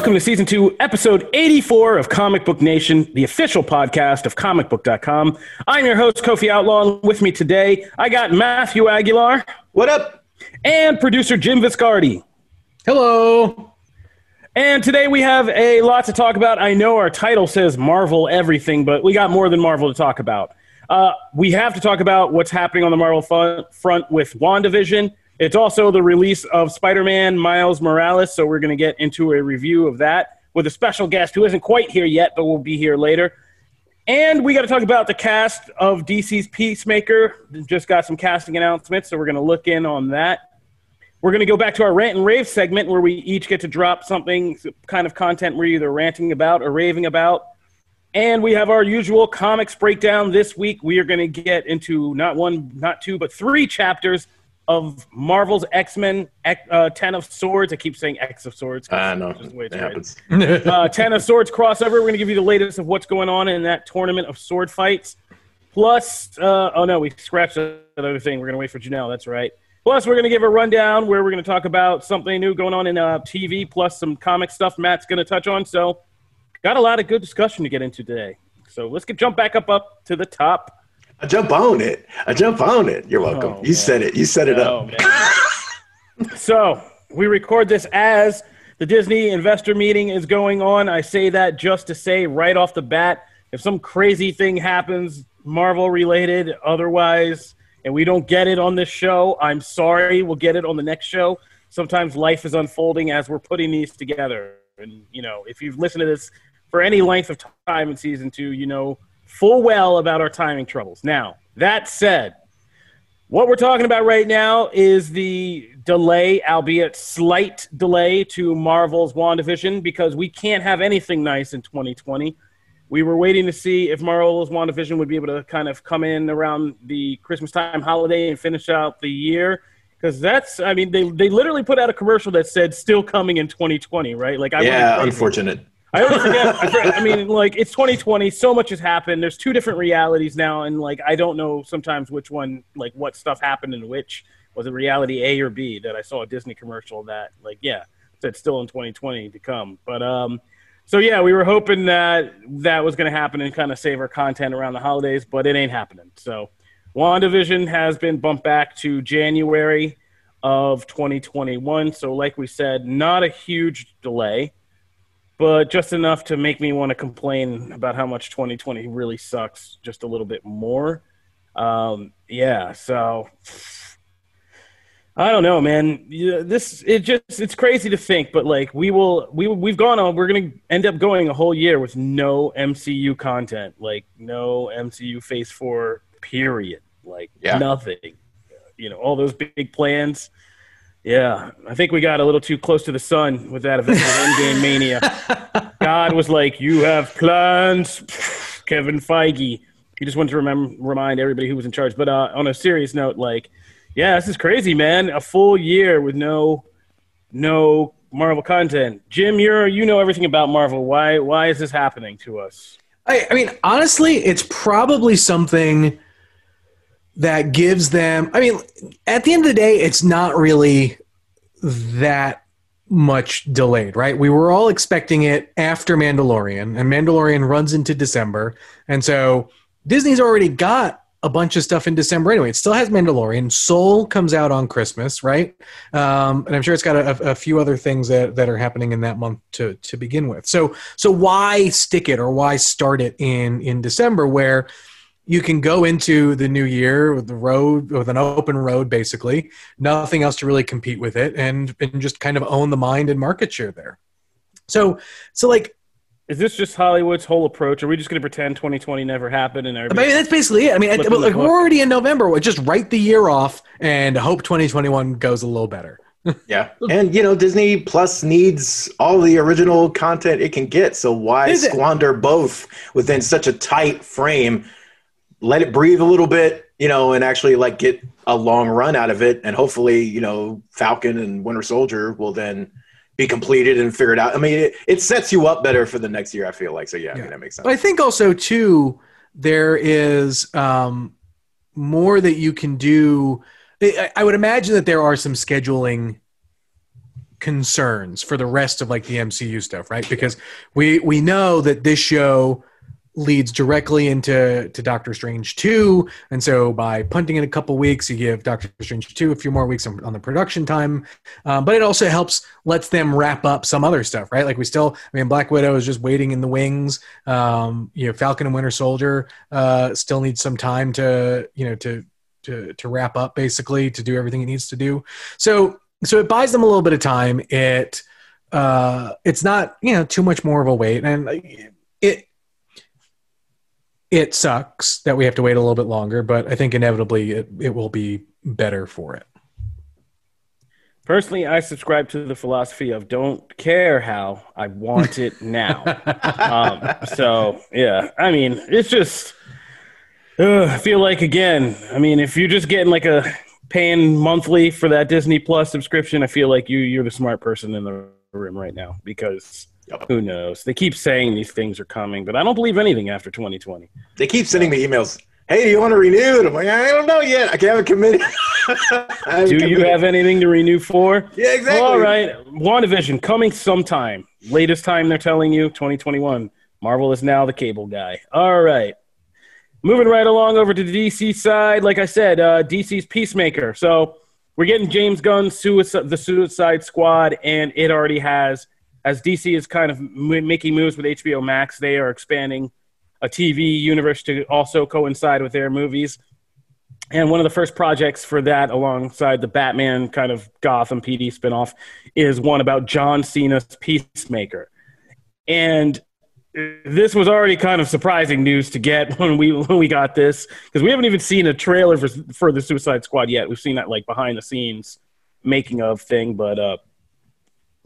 Welcome to season two, episode 84 of Comic Book Nation, the official podcast of comicbook.com. I'm your host, Kofi Outlaw. and With me today, I got Matthew Aguilar What up? and producer Jim Viscardi. Hello. And today we have a lot to talk about. I know our title says Marvel everything, but we got more than Marvel to talk about. Uh, we have to talk about what's happening on the Marvel front with WandaVision. It's also the release of Spider Man Miles Morales, so we're going to get into a review of that with a special guest who isn't quite here yet, but will be here later. And we got to talk about the cast of DC's Peacemaker. Just got some casting announcements, so we're going to look in on that. We're going to go back to our rant and rave segment where we each get to drop something, kind of content we're either ranting about or raving about. And we have our usual comics breakdown. This week, we are going to get into not one, not two, but three chapters of Marvel's X Men uh, Ten of Swords. I keep saying X of Swords. I know. just the way It happens. uh, Ten of Swords crossover. We're going to give you the latest of what's going on in that tournament of sword fights. Plus, uh, oh no, we scratched that other thing. We're going to wait for Janelle. That's right. Plus, we're going to give a rundown where we're going to talk about something new going on in uh, TV, plus some comic stuff Matt's going to touch on. So, got a lot of good discussion to get into today. So let's get jump back up up to the top. I jump on it. I jump on it. You're welcome. Oh, you man. said it. You set it Oh, up. so we record this as the Disney investor meeting is going on. I say that just to say right off the bat, if some crazy thing happens, Marvel related, otherwise, and we don't get it on this show, I'm sorry. We'll get it on the next show. Sometimes life is unfolding as we're putting these together. And, you know, if you've listened to this for any length of time in season two, you know full well about our timing troubles. Now, that said, what we're talking about right now is the delay, albeit slight delay, to Marvel's WandaVision because we can't have anything nice in 2020. We were waiting to see if Marvel's WandaVision would be able to kind of come in around the Christmas time holiday and finish out the year. Because that's, I mean, they, they literally put out a commercial that said still coming in 2020, right? Like, I Yeah, unfortunate. I always forget. I, forget- I mean, like it's 2020. So much has happened. There's two different realities now, and like I don't know sometimes which one, like what stuff happened in which. Was it reality A or B? That I saw a Disney commercial that, like, yeah, said still in 2020 to come. But um, so yeah, we were hoping that that was going to happen and kind of save our content around the holidays, but it ain't happening. So, WandaVision has been bumped back to January of 2021. So, like we said, not a huge delay but just enough to make me want to complain about how much 2020 really sucks just a little bit more. Um, yeah, so I don't know, man. This it just it's crazy to think, but like we will we we've gone on. We're gonna end up going a whole year with no MCU content, like no MCU Phase Four period, like Yeah. nothing. You know, all those big plans. Yeah, I think we got a little too close to the sun with that Avengers Endgame mania. God was like, "You have plans, Kevin Feige." He just wanted to remember, remind everybody who was in charge. But uh, on a serious note, like, yeah, this is crazy, man. A full year with no, no Marvel content. Jim, you're you know everything about Marvel. Why why is this happening to us? I, I mean, honestly, it's probably something that gives them. I mean, at the end of the day, it's not really that much delayed, right? We were all expecting it after Mandalorian, and Mandalorian runs into December, and so Disney's already got a bunch of stuff in December anyway. It still has Mandalorian. Soul comes out on Christmas, right? Um, and I'm sure it's got a, a few other things that, that are happening in that month to to begin with. So so why stick it or why start it in in December where you can go into the new year with the road with an open road basically nothing else to really compete with it and and just kind of own the mind and market share there so so like Is this just Hollywood's whole approach? Are we just going to pretend 2020 never happened and I everybody? mean, that's basically it. I mean, Flipping but, the like, we're already in November. We'll just write the year off and hope 2021 goes a little better. Yeah. And, you know, Disney Plus needs all the original content it can get. So why squander both within such a tight frame? Let it breathe a little bit, you know, and actually like get a long run out of it. And hopefully, you know, Falcon and Winter Soldier will then be completed and figured out. I mean, it, it sets you up better for the next year, I feel like. So, yeah, I mean, that makes sense. But I think also too, there is um, more that you can do. I, I would imagine that there are some scheduling concerns for the rest of like the MCU stuff, right? Because we we know that this show leads directly into to Doctor Strange 2 and so by punting it a couple weeks you give Doctor Strange 2 a few more weeks on, on the production time. Um, but it also helps lets them wrap up some other stuff right? Like we still I mean Black Widow is just waiting in the wings. Um, you know Falcon and Winter Soldier uh, still needs some time to you know to to to wrap up basically to do everything it needs to do. So so it buys them a little bit of time. It uh it's not you know too much more of a wait. And it it sucks that we have to wait a little bit longer, but I think inevitably it, it will be better for it. Personally, I subscribe to the philosophy of don't care how, I want it now. um, so, yeah, I mean, it's just, I feel like, again, I mean, if you're just getting like a paying monthly for that Disney Plus subscription, I feel like you, you're the smart person in the room right now because Yep. Who knows? They keep saying these things are coming, but I don't believe anything after 2020. They keep sending me emails. Hey, do you want to renew? And I'm like, I don't know yet. I haven't committed. haven't do committed. you have anything to renew for? Yeah, exactly. All right. WandaVision coming sometime. Latest time they're telling you 2021. Marvel is now the cable guy. All right. Moving right along over to the DC side. Like I said, uh, DC's Peacemaker. So we're getting James Gunn's suicide, the Suicide Squad, and it already has – as DC is kind of m- making moves with HBO Max, they are expanding a TV universe to also coincide with their movies. And one of the first projects for that, alongside the Batman kind of Gotham PD spinoff, is one about John Cena's Peacemaker. And this was already kind of surprising news to get when we when we got this because we haven't even seen a trailer for for the Suicide Squad yet. We've seen that like behind the scenes making of thing, but uh,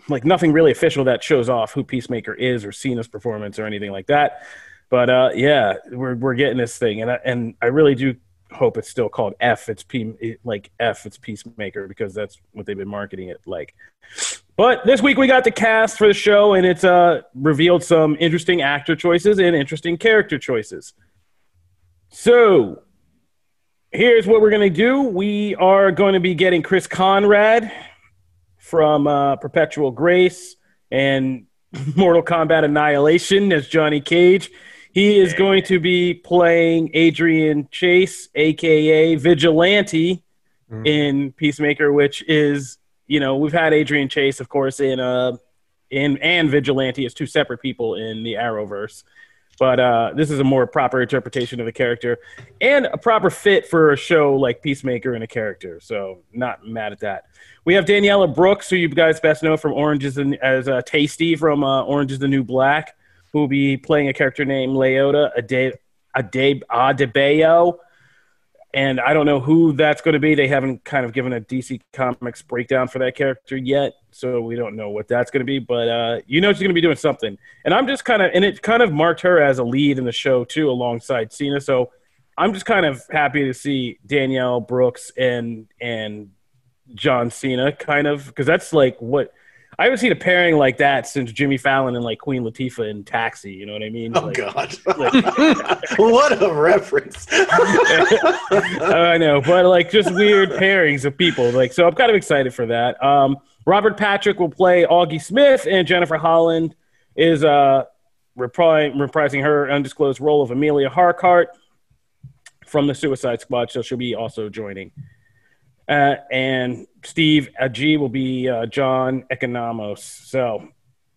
like nothing really official that shows off who Peacemaker is or Cena's performance or anything like that. But uh, yeah, we're we're getting this thing, and I, and I really do hope it's still called F. It's P like F. It's Peacemaker because that's what they've been marketing it like. But this week we got the cast for the show, and it's uh, revealed some interesting actor choices and interesting character choices. So here's what we're to do. We are going to be getting Chris Conrad from uh, Perpetual Grace and Mortal Kombat Annihilation as Johnny Cage. He is going to be playing Adrian Chase, aka Vigilante, mm. in Peacemaker, which is you know we've had Adrian Chase, of course, in uh in and Vigilante as two separate people in the Arrowverse. But uh, this is a more proper interpretation of the character and a proper fit for a show like Peacemaker and a character. So, not mad at that. We have Danielle Brooks, who you guys best know from Orange is the, as uh, Tasty from uh, Orange is the New Black, who will be playing a character named Leota Ade, Ade, Adebayo. And I don't know who that's going to be. They haven't kind of given a DC Comics breakdown for that character yet, so we don't know what that's going to be. But uh, you know she's going to be doing something. And I'm just kind of, and it kind of marked her as a lead in the show too, alongside Cena. So I'm just kind of happy to see Danielle Brooks and and John Cena, kind of, because that's like what I haven't seen a pairing like that since Jimmy Fallon and like Queen Latifah in Taxi. You know what I mean? Oh like, God, like, what a reference! I know, but like just weird pairings of people. Like, so I'm kind of excited for that. Um, Robert Patrick will play Augie Smith, and Jennifer Holland is uh, reprising, reprising her undisclosed role of Emilia Harcourt from the Suicide Squad. So she'll be also joining. Uh, and Steve Agee will be uh, John Economos. So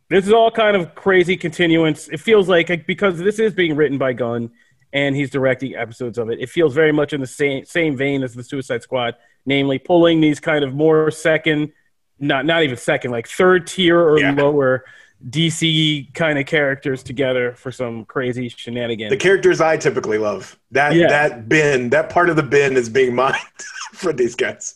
this is all kind of crazy continuance. It feels like because this is being written by Gunn and he's directing episodes of it. It feels very much in the same same vein as the Suicide Squad, namely pulling these kind of more second, not not even second, like third tier or yeah. lower DC kind of characters together for some crazy shenanigans. The characters I typically love. That yeah. that bin, that part of the bin is being mined for these guys.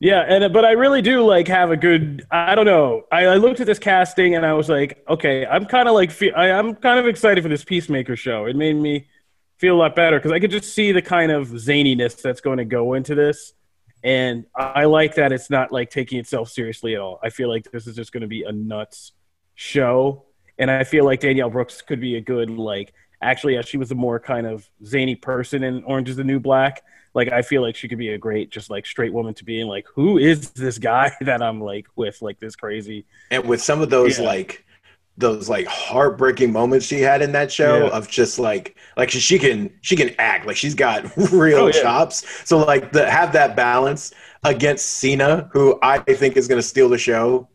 Yeah, and but I really do like have a good. I don't know. I, I looked at this casting and I was like, okay, I'm kind of like I, I'm kind of excited for this Peacemaker show. It made me feel a lot better because I could just see the kind of zaniness that's going to go into this, and I like that it's not like taking itself seriously at all. I feel like this is just going to be a nuts show, and I feel like Danielle Brooks could be a good like. Actually, she was a more kind of zany person in Orange Is the New Black like I feel like she could be a great, just like straight woman to be in. Like, who is this guy that I'm like with, like this crazy? And with some of those Yeah. like those like heartbreaking moments she had in that show Yeah. of just like like she, she can she can act like she's got real Oh, yeah. chops. So like the have that balance against Cena, who I think is going to steal the show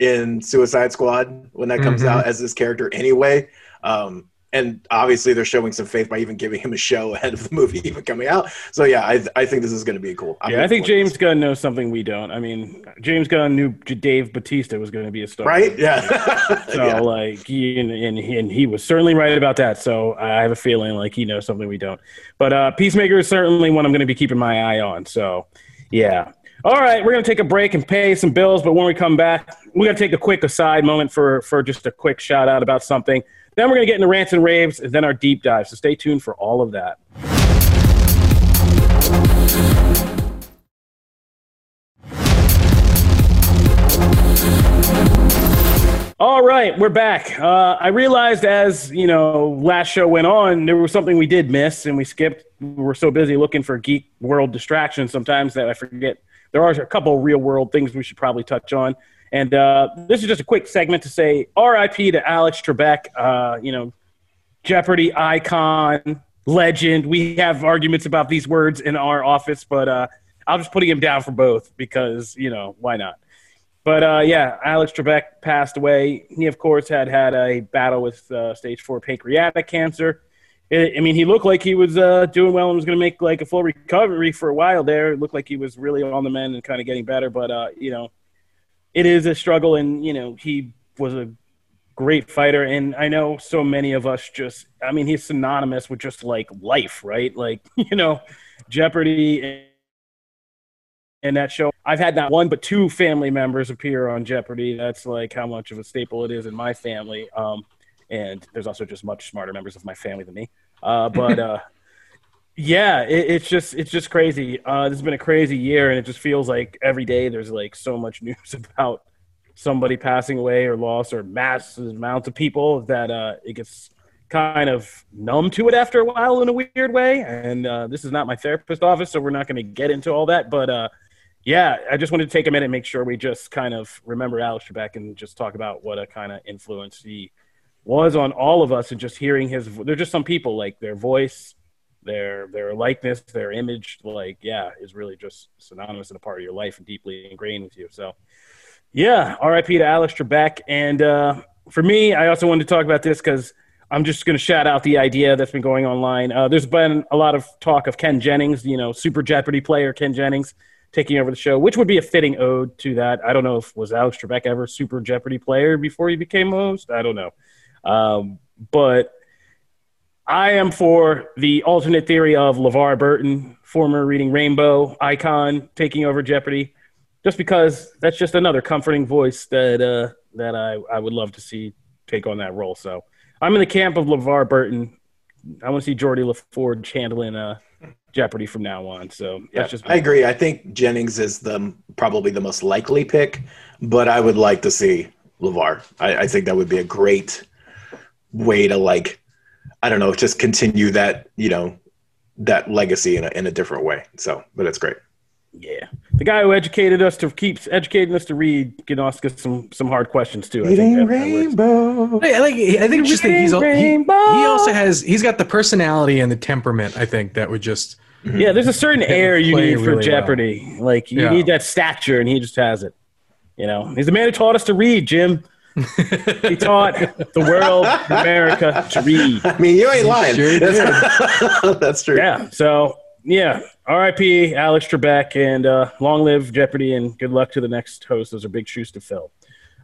in Suicide Squad when that comes Mhm. out as this character anyway. Um, and obviously they're showing some faith by even giving him a show ahead of the movie even coming out. So yeah, I, I think this is going to be cool. I'm yeah, I think James Gunn knows something we don't. I mean, James Gunn knew Dave Batista was going to be a star, right? Yeah. So yeah. like, he, and, and, he, and he was certainly right about that. So I have a feeling like he knows something we don't. But uh, Peacemaker is certainly one I'm going to be keeping my eye on. So yeah. All right, we're going to take a break and pay some bills. But when we come back, we're going to take a quick aside moment for for just a quick shout out about something. Then we're going to get into rants and raves, and then our deep dive. So stay tuned for all of that. All right, we're back. Uh, I realized as you know, last show went on, there was something we did miss, and we skipped. We were so busy looking for geek world distractions sometimes that I forget there are a couple real world things we should probably touch on. And uh, this is just a quick segment to say R.I.P. to Alex Trebek. Uh, you know, Jeopardy icon, legend. We have arguments about these words in our office, but uh, I'm just putting him down for both because you know why not. But uh, yeah, Alex Trebek passed away. He, of course, had had a battle with uh, stage four pancreatic cancer. I mean, he looked like he was uh, doing well and was going to make like a full recovery for a while there. It looked like he was really on the mend and kind of getting better. But uh, you know, it is a struggle, and you know, he was a great fighter. And I know so many of us just, I mean, he's synonymous with just like life, right? Like you know, Jeopardy. And, and that show, I've had not one but two family members appear on Jeopardy. That's like how much of a staple it is in my family. Um, and there's also just much smarter members of my family than me. Uh, but uh, yeah, it, it's just it's just crazy. Uh, this has been a crazy year, and it just feels like every day there's like so much news about somebody passing away or loss or massive amounts of people that uh, it gets kind of numb to it after a while in a weird way. And uh, this is not my therapist office, so we're not going to get into all that. But uh, yeah, I just wanted to take a minute and make sure we just kind of remember Alex Trebek and just talk about what a kind of influence he was on all of us and just hearing his—they're just some people like their voice their their likeness their image like yeah is really just synonymous and a part of your life and deeply ingrained with you. So yeah rip to alex trebek and uh, for me i also wanted to talk about this because i'm just going to shout out the idea that's been going online. Uh, there's been a lot of talk of ken jennings you know super jeopardy player ken jennings taking over the show which would be a fitting ode to that. I don't know if was alex trebek ever super jeopardy player before he became host? I don't know um, but I am for the alternate theory of LeVar Burton, former Reading Rainbow icon, taking over Jeopardy, just because that's just another comforting voice that uh, that I, I would love to see take on that role. So I'm in the camp of LeVar Burton. I want to see Geordi LaForge handling uh, Jeopardy from now on. So Yeah, just I agree. I think Jennings is the probably the most likely pick, but I would like to see Levar. I, I think that would be a great way to like, I don't know, just continue that you know that legacy in a in a different way. So, but it's great. yeah. The guy who educated us to keeps educating us to read can ask us some some hard questions too. I think that- that rainbow. I like. I think just think he's al- he, he also has he's got the personality and the temperament. I think that would just Yeah, there's a certain air you need for really well. Jeopardy. Like you Yeah. need that stature, and he just has it. You know, he's the man who taught us to read, Jim. He taught the world, America, to read. I mean, you ain't lying. sure That's, that's true. Yeah. So yeah, R.I.P. Alex Trebek, and uh, long live Jeopardy, and good luck to the next host. Those are big shoes to fill.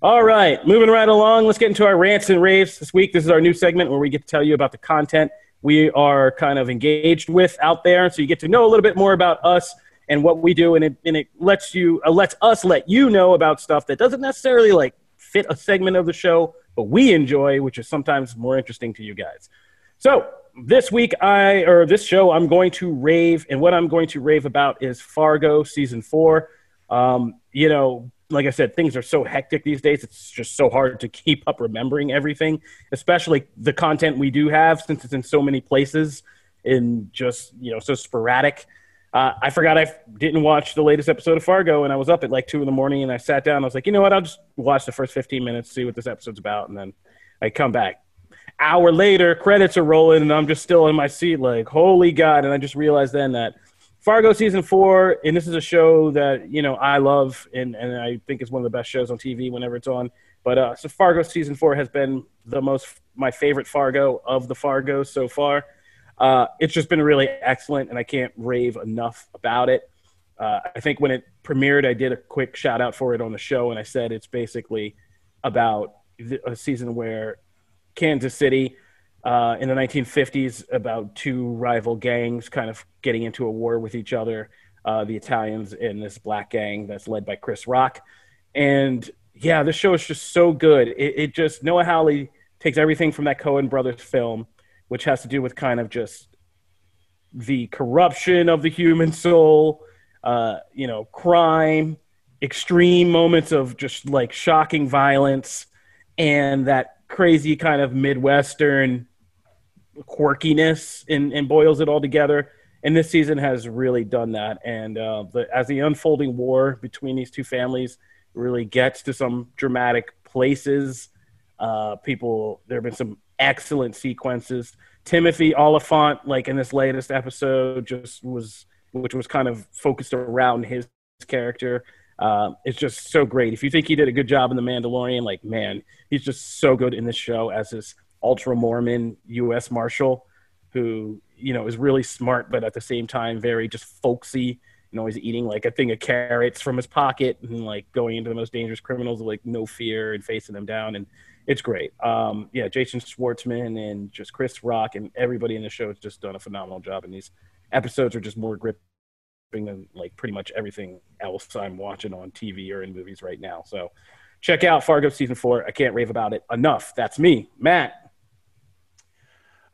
All right, moving right along. Let's get into our rants and raves this week. This is our new segment where we get to tell you about the content we are kind of engaged with out there, so you get to know a little bit more about us and what we do, and it and it lets you uh, lets us let you know about stuff that doesn't necessarily like fit a segment of the show, but we enjoy, which is sometimes more interesting to you guys. So this week, I or this show, I'm going to rave, and what I'm going to rave about is Fargo season four. Um, you know, like I said, things are so hectic these days; it's just so hard to keep up remembering everything, especially the content we do have, since it's in so many places and just you know so sporadic. Uh, I forgot I f- didn't watch the latest episode of Fargo, and I was up at like two in the morning, and I sat down. I was like, you know what? I'll just watch the first fifteen minutes, see what this episode's about, and then I come back. Hour later, credits are rolling, and I'm just still in my seat, like, holy god! And I just realized then that Fargo season four, and this is a show that you know I love, and and I think it's one of the best shows on TV whenever it's on. But uh, so Fargo season four has been the most my favorite Fargo of the Fargo so far. Uh, it's just been really excellent, and I can't rave enough about it. Uh, I think when it premiered, I did a quick shout out for it on the show, and I said it's basically about a season where Kansas City uh, in the 1950s about two rival gangs kind of getting into a war with each other. Uh, the Italians and this black gang that's led by Chris Rock, and yeah, this show is just so good. It, it just Noah Hawley takes everything from that Coen brothers film which has to do with kind of just the corruption of the human soul, uh, you know, crime, extreme moments of just like shocking violence, and that crazy kind of Midwestern quirkiness and, and boils it all together. And this season has really done that. And uh, the, as the unfolding war between these two families really gets to some dramatic places, uh, people, there have been some excellent sequences. Timothy Olyphant, like in this latest episode, just was which was kind of focused around his character. Uh, it's just so great. If you think he did a good job in The Mandalorian, like man, he's just so good in this show as this ultra Mormon U.S. Marshal who you know is really smart, but at the same time very just folksy. You know, he's eating like a thing of carrots from his pocket and like going into the most dangerous criminals with like no fear and facing them down. And it's great. Um, yeah, Jason Schwartzman and just Chris Rock and everybody in the show has just done a phenomenal job. And these episodes are just more gripping than like pretty much everything else I'm watching on TV or in movies right now. So check out Fargo season four. I can't rave about it enough. That's me, Matt.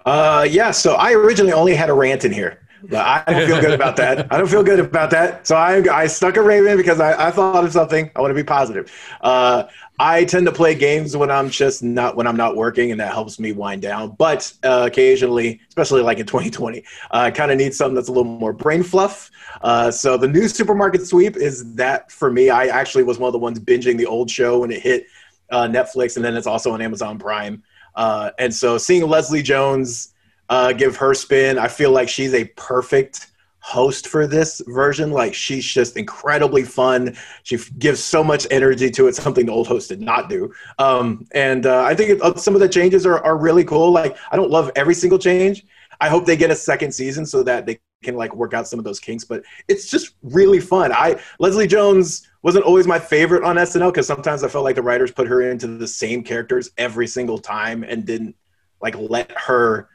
Uh, yeah. So I originally only had a rant in here. But I don't feel good about that. I don't feel good about that. So I, I stuck a Raven because I, I thought of something. I want to be positive. Uh, I tend to play games when I'm just not when I'm not working, and that helps me wind down. But uh, occasionally, especially like in 2020, uh, I kind of need something that's a little more brain fluff. Uh, so the new supermarket sweep is that for me. I actually was one of the ones binging the old show when it hit uh, Netflix, and then it's also on Amazon Prime. Uh, and so seeing Leslie Jones uh, give her spin, I feel like she's a perfect host for this version. Like she's just incredibly fun. She f- gives so much energy to it, something the old host did not do. Um, and uh, I think it, uh, some of the changes are, are really cool. Like I don't love every single change. I hope they get a second season so that they can like work out some of those kinks. But it's just really fun. I Leslie Jones wasn't always my favorite on SNL because sometimes I felt like the writers put her into the same characters every single time and didn't like let her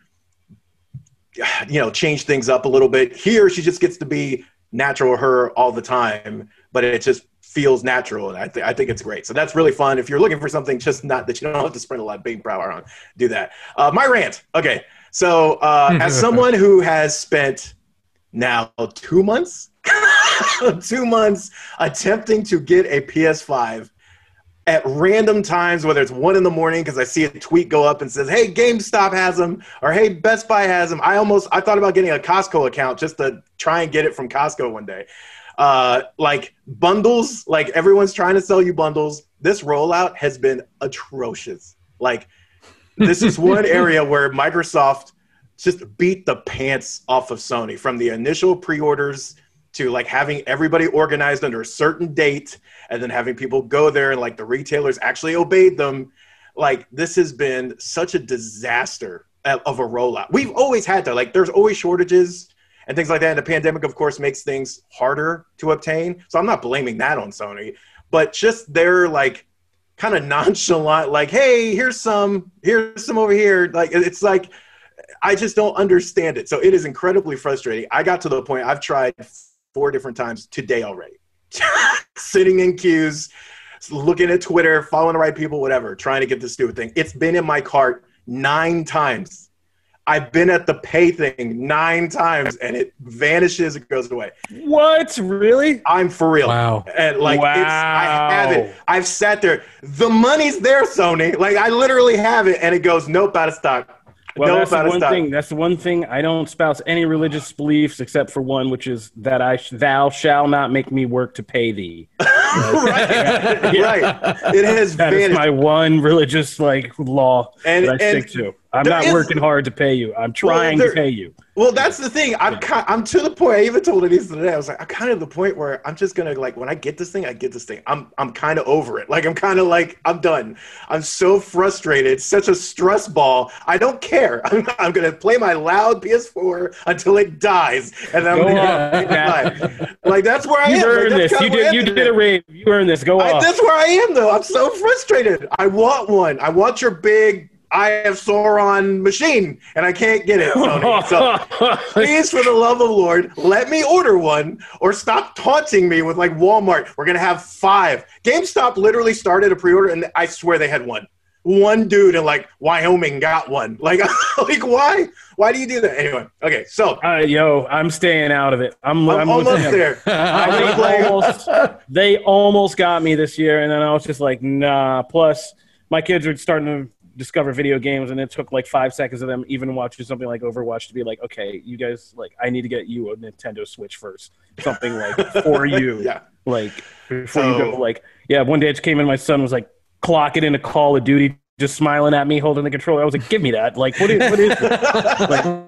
you know change things up a little bit. Here she just gets to be natural her all the time but it just feels natural and I, th- I think it's great. So that's really fun. If you're looking for something just not that you don't have to spend a lot of being power on do that. Uh, my rant. Okay so uh, as someone who has spent now two months two months attempting to get a ps5 at random times, whether it's one in the morning because I see a tweet go up and says, "Hey, GameStop has them," or "Hey, Best Buy has them." I almost I thought about getting a Costco account just to try and get it from Costco one day. Uh, like bundles, like everyone's trying to sell you bundles. This rollout has been atrocious. Like this is one area where Microsoft just beat the pants off of Sony from the initial pre-orders to like having everybody organized under a certain date and then having people go there and like the retailers actually obeyed them. Like this has been such a disaster of a rollout. We've always had that. Like there's always shortages and things like that and the pandemic of course makes things harder to obtain. So i'm not blaming that on sony but just their like kind of nonchalant like hey here's some here's some over here. Like it's like i just don't understand it. So it is incredibly frustrating. I got to the point i've tried four different times today already. Sitting in queues, looking at Twitter, following the right people, whatever, trying to get this stupid thing. It's been in my cart nine times. I've been at the pay thing nine times and it vanishes, it goes away. What? Really? I'm for real. Wow. And like wow. it's I have it. I've sat there. The money's there, Sony. Like I literally have it and it goes, nope, out of stock. Well, know that's the one thing. That's the one thing I don't spouse any religious beliefs except for one, which is that I sh- thou shall not make me work to pay thee. right, right. It has That is vanished. my one religious like law And- that I and stick to. I'm there not is- working hard to pay you. I'm trying there- to pay you. Well, that's the thing. I'm ki- I'm to the point. I even told Anissa today. I was like, I'm kind of the point where I'm just gonna like when I get this thing, I get this thing. I'm I'm kind of over it. Like I'm kind of like I'm done. I'm so frustrated. It's such a stress ball. I don't care. I'm, I'm gonna play my loud PS4 until it dies, and then I'm gonna like that's where I You am. Like, earned that's this. You did. You did a rave. You earned this. Go I, off. that's where I am though. I'm so frustrated. I want one. I want your big I have Sauron machine, and I can't get it. So please, for the love of Lord, let me order one, or stop taunting me with like Walmart. We're gonna have five. GameStop literally started a pre-order, and I swear they had one. One dude in like Wyoming got one. Like, like why? Why do you do that? Anyway, okay. So Uh, yo, I'm staying out of it. I'm, I'm, I'm almost there. They almost, they almost got me this year, and then I was just like, nah. Plus, my kids are starting to discover video games, and it took like five seconds of them even watching something like Overwatch to be like, okay, you guys, like, I need to get you a Nintendo Switch first, something like for you, Yeah. like before you go. Like, yeah, one day I just came in, my son was like clocking into Call of Duty. Just smiling at me, holding the controller. I was like, "Give me that! Like, what is, what is this? Like,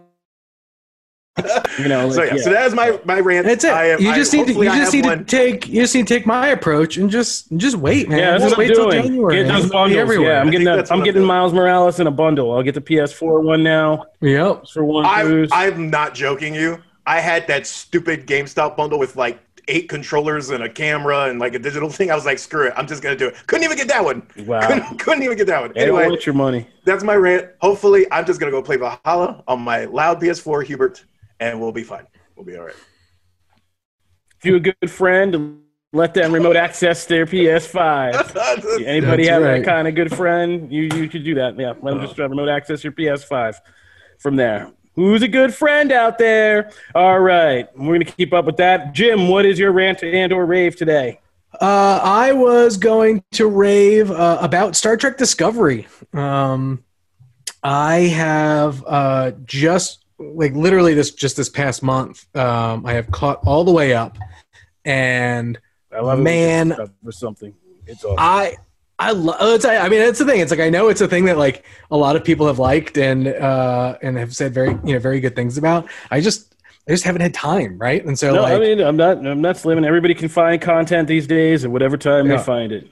you know, So like, yeah, so that is my my rant. That's it. I am, you I- just need to. You I just need one. to take. You just need to take my approach and just just wait, man. Yeah, that's just what I'm wait till doing. January. Get those It'll bundles. everywhere. Yeah, I'm getting that, I'm, I'm getting. Miles Morales in a bundle. I'll get the PS4 one now Yep. for one I, cruise. I'm not joking you. I had that stupid GameStop bundle with like eight controllers and a camera and like a digital thing. I was like, screw it. I'm just going to do it. Couldn't even get that one. Wow. Couldn't, couldn't even get that one. Anyway, want your money. that's my rant. Hopefully, I'm just going to go play Valhalla on my loud PS4, Hubert, and we'll be fine. We'll be all right. If you're a good friend, let them remote access their PS5. Anybody That's have right. that kind of good friend? You you should do that. Yeah, let them just uh, remote access your PS5 from there. Who's a good friend out there? All right, we're gonna keep up with that. Jim, what is your rant and or rave today? Uh, I was going to rave uh, about Star Trek Discovery. Um, I have uh, just like literally this just this past month. Um, I have caught all the way up, and I love Man. discover something. It's awesome. I I love. It's, I mean, it's the thing. It's like I know it's a thing that like a lot of people have liked and uh, and have said very you know very good things about. I just I just haven't had time, right? And so no, like I mean I'm not I'm not slamming. Everybody can find content these days at whatever time Yeah. they find it.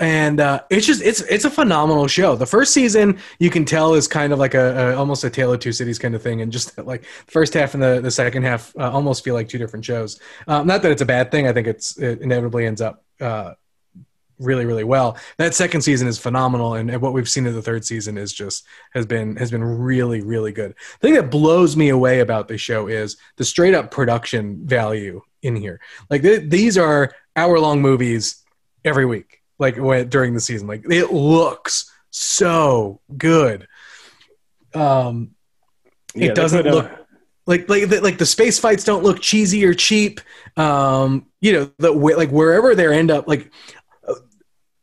And uh, it's just it's it's a phenomenal show. The first season you can tell is kind of like a, a almost a Tale of Two Cities kind of thing, and just like first half and the the second half uh, almost feel like two different shows. Um, not that it's a bad thing. I think it's it inevitably ends up. Uh, really really well that second season is phenomenal and, and what we've seen in the third season is just has been has been really really good the thing that blows me away about the show is the straight up production value in here like th- these are hour long movies every week like when, during the season. Like it looks so good. Um Yeah, it doesn't uh, look like like the, like the space fights don't look cheesy or cheap. Um you know the like wherever they end up like uh,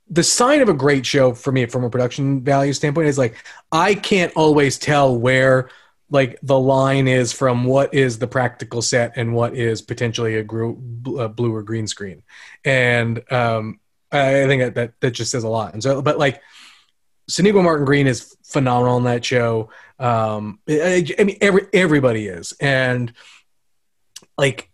the sign of a great show for me from a production value standpoint is like i can't always tell where like the line is from what is the practical set and what is potentially a, a blue or green screen. And um i think that, that that just says a lot and so but like Sonequa Martin Green is phenomenal in that show. Um, I, I mean, every everybody is, and like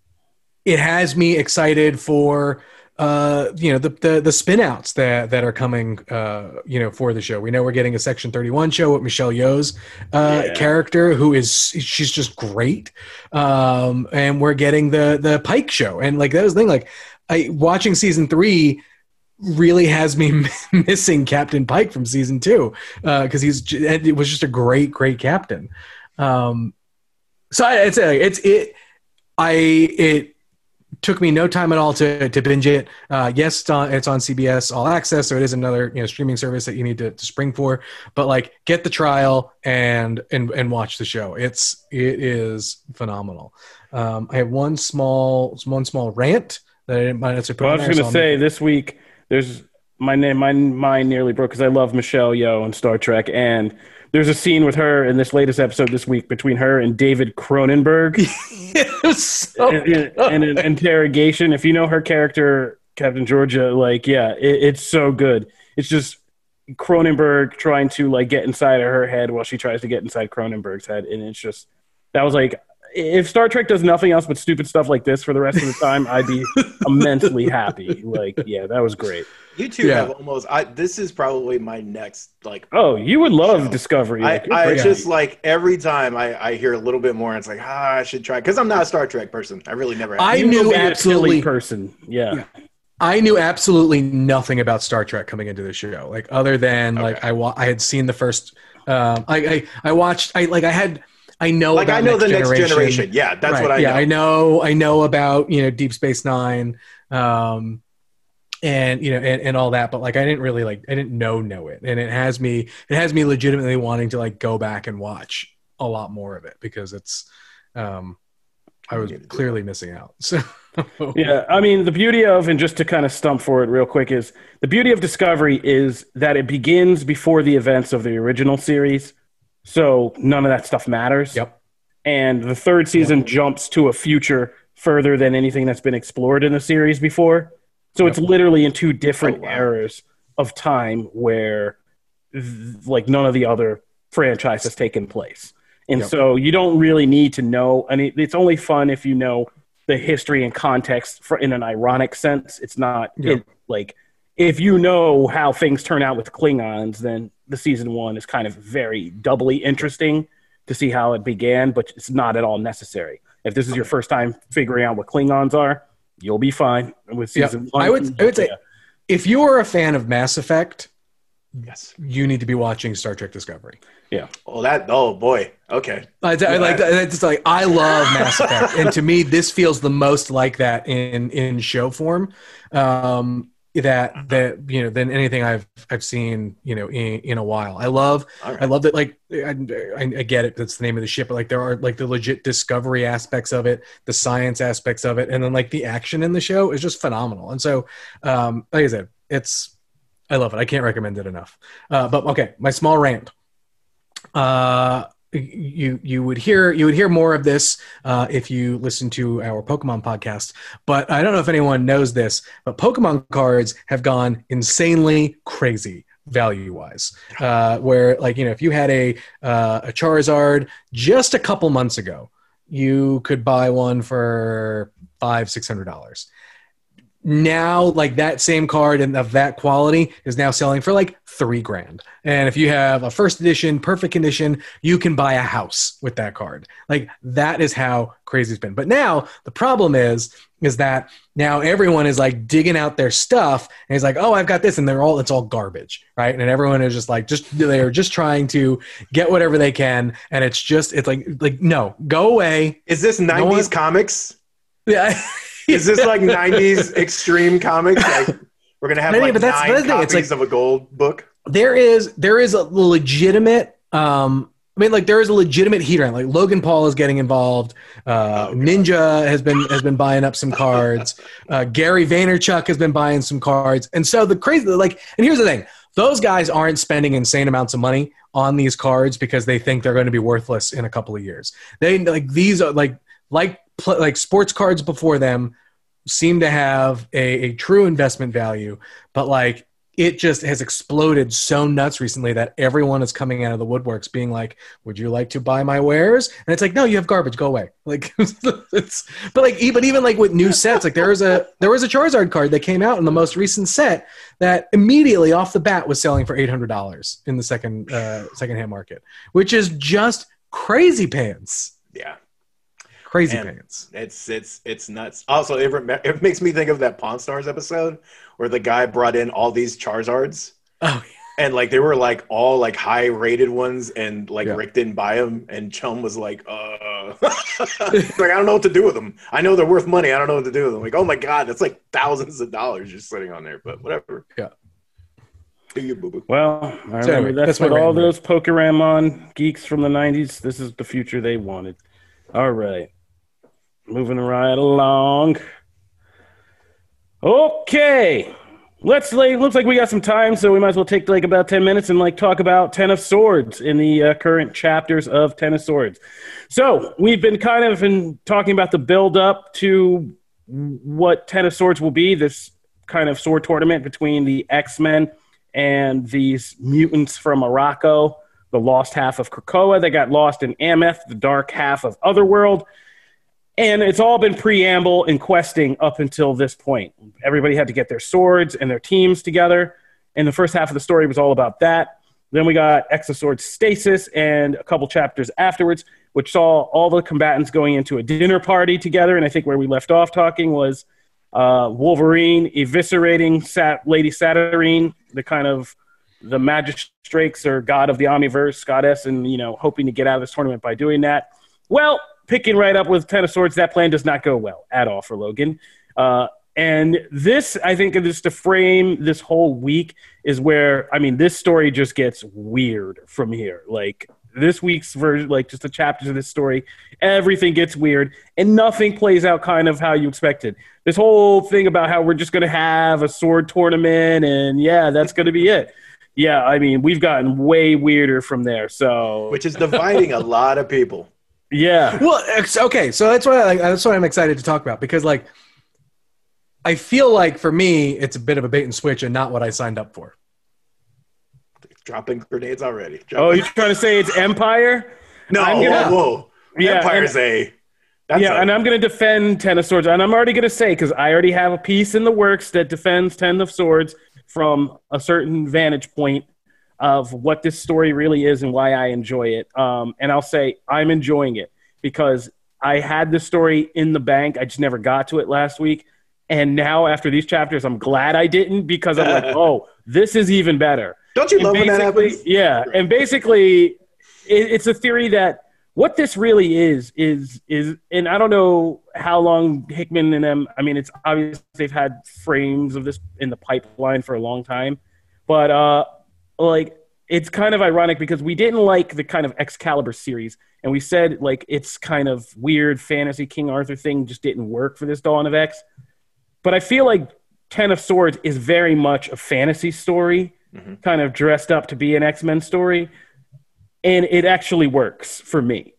it has me excited for uh, you know the, the the spin outs that that are coming uh, you know for the show. We know we're getting a Section Thirty One show with Michelle Yeoh's uh, Yeah. character, who is she's just great, um, and we're getting the the Pike show, and like that was the thing, like I watching season three really has me missing Captain Pike from season two because he's it was just a great great captain. Um, so I, it's it's it I it took me no time at all to to binge it. Uh, yes, it's on, it's on CBS All Access, so it is another you know streaming service that you need to, to spring for. But like, get the trial and and and watch the show. It's it is phenomenal. Um, I have one small one small rant that I didn't mind Well, I was going to say this week there's my name my mind nearly broke because I love Michelle Yeoh and Star Trek and there's a scene with her in this latest episode this week between her and David Cronenberg so in, in- in an interrogation. If you know her character, Captain Georgiou, like yeah, it, it's so good. It's just Cronenberg trying to like get inside of her head while she tries to get inside Cronenberg's head, and it's just that was like if Star Trek does nothing else but stupid stuff like this for the rest of the time, I'd be immensely happy. Like yeah, that was great. You two Yeah. have almost. I this is probably my next like. Oh, you would love Show. Discovery. I, Like, you're I crazy. just like every time I, I hear a little bit more, it's like ah, I should try because I'm not a Star Trek person. I really never. Have. I You knew be a silly absolutely- person. Yeah. I knew absolutely nothing about Star Trek coming into the show, like other than like I wa- I had seen the first. Um, I, I I watched. I like I had. I know like I about know the next generation. Yeah, that's Right, what I yeah, know. I know. I know about you know Deep Space Nine, um, and you know and, and all that. But like I didn't really like I didn't know know it, and it has me it has me legitimately wanting to like go back and watch a lot more of it because it's um, I was need to do clearly missing out. So Yeah, I mean, the beauty of, and just to kind of stump for it real quick, is the beauty of Discovery is that it begins before the events of the original series. So none of that stuff matters. Yep. And the third season jumps to a future further than anything that's been explored in the series before. So it's literally in two different Oh, wow. eras of time where, like, none of the other franchise has taken place. And Yep. so you don't really need to know. I mean, it's only fun if you know the history and context for, in an ironic sense. It's not Yeah. it, like if you know how things turn out with Klingons, then the season one is kind of very doubly interesting to see how it began, but it's not at all necessary. If this is your first time figuring out what Klingons are, you'll be fine with Yeah. season one. I would I would say Yeah. if you are a fan of Mass Effect, yes. you need to be watching Star Trek Discovery. Yeah. Oh that. Oh boy. Okay. I, I like that. It's like I love Mass Effect, and to me, this feels the most like that in in show form. Um, that that you know than anything I've I've seen you know in, in a while. I love right. I love that like I, I, I get it that's the name of the ship, but like there are like the legit discovery aspects of it, the science aspects of it, and then like the action in the show is just phenomenal. And so, um, like I said, it's I love it. I can't recommend it enough. Uh, but okay, my small rant. Uh, you you would hear you would hear more of this uh, if you listen to our Pokemon podcast. But I don't know if anyone knows this, but Pokemon cards have gone insanely crazy value wise. Uh, where like you know if you had a uh, a Charizard just a couple months ago, you could buy one for five six hundred dollars now like that same card and of that quality is now selling for like three grand. And if you have a first edition perfect condition you can buy a house with that card. Like that is how crazy it's been. But now the problem is is that now everyone is like digging out their stuff and it's like oh i've got this and they're all it's all garbage right? And everyone is just like just they're just trying to get whatever they can and it's just it's like like no go away. Is this '90s one- comics? yeah Is this like '90s extreme comics? Like we're gonna have No, like but that's- nine that's copies it's like- of a gold book. there is there is a legitimate um I mean, like there is a legitimate heat around. Like Logan Paul is getting involved. Uh, Oh, Ninja has been has been buying up some cards. Uh, Gary Vaynerchuk has been buying some cards. And so the crazy, like, and here's the thing: those guys aren't spending insane amounts of money on these cards because they think they're going to be worthless in a couple of years. They like these are like like pl- like sports cards before them seem to have a, a true investment value, but like it just has exploded so nuts recently that everyone is coming out of the woodworks being like, "Would you like to buy my wares?" And it's like, "No, you have garbage. Go away." Like, it's but like even even like with new sets, like there was a there was a Charizard card that came out in the most recent set that immediately off the bat was selling for eight hundred dollars in the second uh, second hand market, which is just crazy pants. Yeah. Crazy Man. pants. It's it's it's nuts. Also, it, rem- it makes me think of that Pawn Stars episode where the guy brought in all these Charizards Oh, and like they were like all like high rated ones and like Yeah. Rick didn't buy them and Chum was like, uh, like I don't know what to do with them. I know they're worth money. I don't know what to do with them. Like, oh my god, that's like thousands of dollars just sitting on there. But whatever. Yeah. Do you boo boo? Well, I remember anyway, that's, that's what all those Pokeramon geeks from the '90s. This is the future they wanted. All right, moving right along. Okay, let's like looks like we got some time, so we might as well take like about ten minutes and like talk about Ten of Swords in the uh, current chapters of Ten of Swords. So we've been kind of in talking about the build up to what Ten of Swords will be. This kind of sword tournament between the X Men and these mutants from Arakko, the lost half of Krakoa. They got lost in Amenth, the dark half of Otherworld. And it's all been preamble and questing up until this point. Everybody had to get their swords and their teams together. And the first half of the story was all about that. Then we got X of Swords Stasis and a couple chapters afterwards, which saw all the combatants going into a dinner party together. And I think where we left off talking was uh, Wolverine eviscerating Sat- Lady Saturnyne, the kind of the magistrates or god of the omniverse, goddess, and you know, hoping to get out of this tournament by doing that. Well, picking right up with Ten of Swords, that plan does not go well at all for Logan. Uh, and this, I think, just to frame this whole week is where, I mean, this story just gets weird from here. Like this week's version, like just the chapters of this story, everything gets weird and nothing plays out kind of how you expected. This whole thing about how we're just going to have a sword tournament and yeah, that's going to be it. Yeah, I mean, we've gotten way weirder from there. So, which is dividing a lot of people. Yeah. Well, okay, so that's why I, that's why I'm excited to talk about because like I feel like for me it's a bit of a bait and switch and not what I signed up for. Dropping grenades already. Oh, you're trying to say it's Empire? no, I'm gonna- whoa, whoa. Yeah, Empire's a. That's yeah, a, and I'm going to defend Ten of Swords. And I'm already going to say, because I already have a piece in the works that defends Ten of Swords from a certain vantage point of what this story really is and why I enjoy it. Um, and I'll say I'm enjoying it because I had the story in the bank. I just never got to it last week. And now, after these chapters, I'm glad I didn't because I'm like, oh, this is even better. Don't you And love when that happens? Yeah, and basically, it, it's a theory that what this really is is is, and I don't know how long Hickman and them. I mean, it's obvious they've had frames of this in the pipeline for a long time, but uh, like it's kind of ironic because we didn't like the kind of Excalibur series, and we said like it's kind of weird fantasy King Arthur thing just didn't work for this Dawn of X. But I feel like Ten of Swords is very much a fantasy story, mm-hmm. kind of dressed up to be an X Men story, and it actually works for me.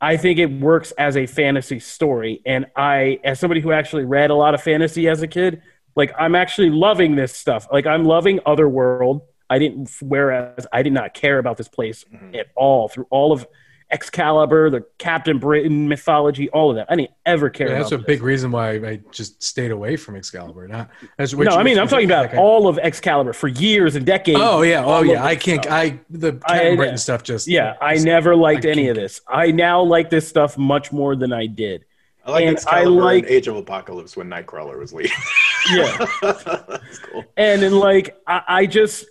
I think it works as a fantasy story, and I, as somebody who actually read a lot of fantasy as a kid, like I'm actually loving this stuff. Like I'm loving Otherworld. I didn't, whereas I did not care about this place mm-hmm. at all through all of Excalibur, the Captain Britain mythology, all of that. I didn't ever care. Yeah, that's a about big reason why I just stayed away from Excalibur. Not as which, no, I mean I'm talking about like I- all of Excalibur for years and decades. Oh yeah, oh yeah. I can't. stuff. I the I- Captain Britain stuff just Yeah, I never liked I any of can't- this. I now like this stuff much more than I did. I like and Excalibur I like- and Age of Apocalypse when Nightcrawler was leading. Yeah. That's cool. and then like I, I just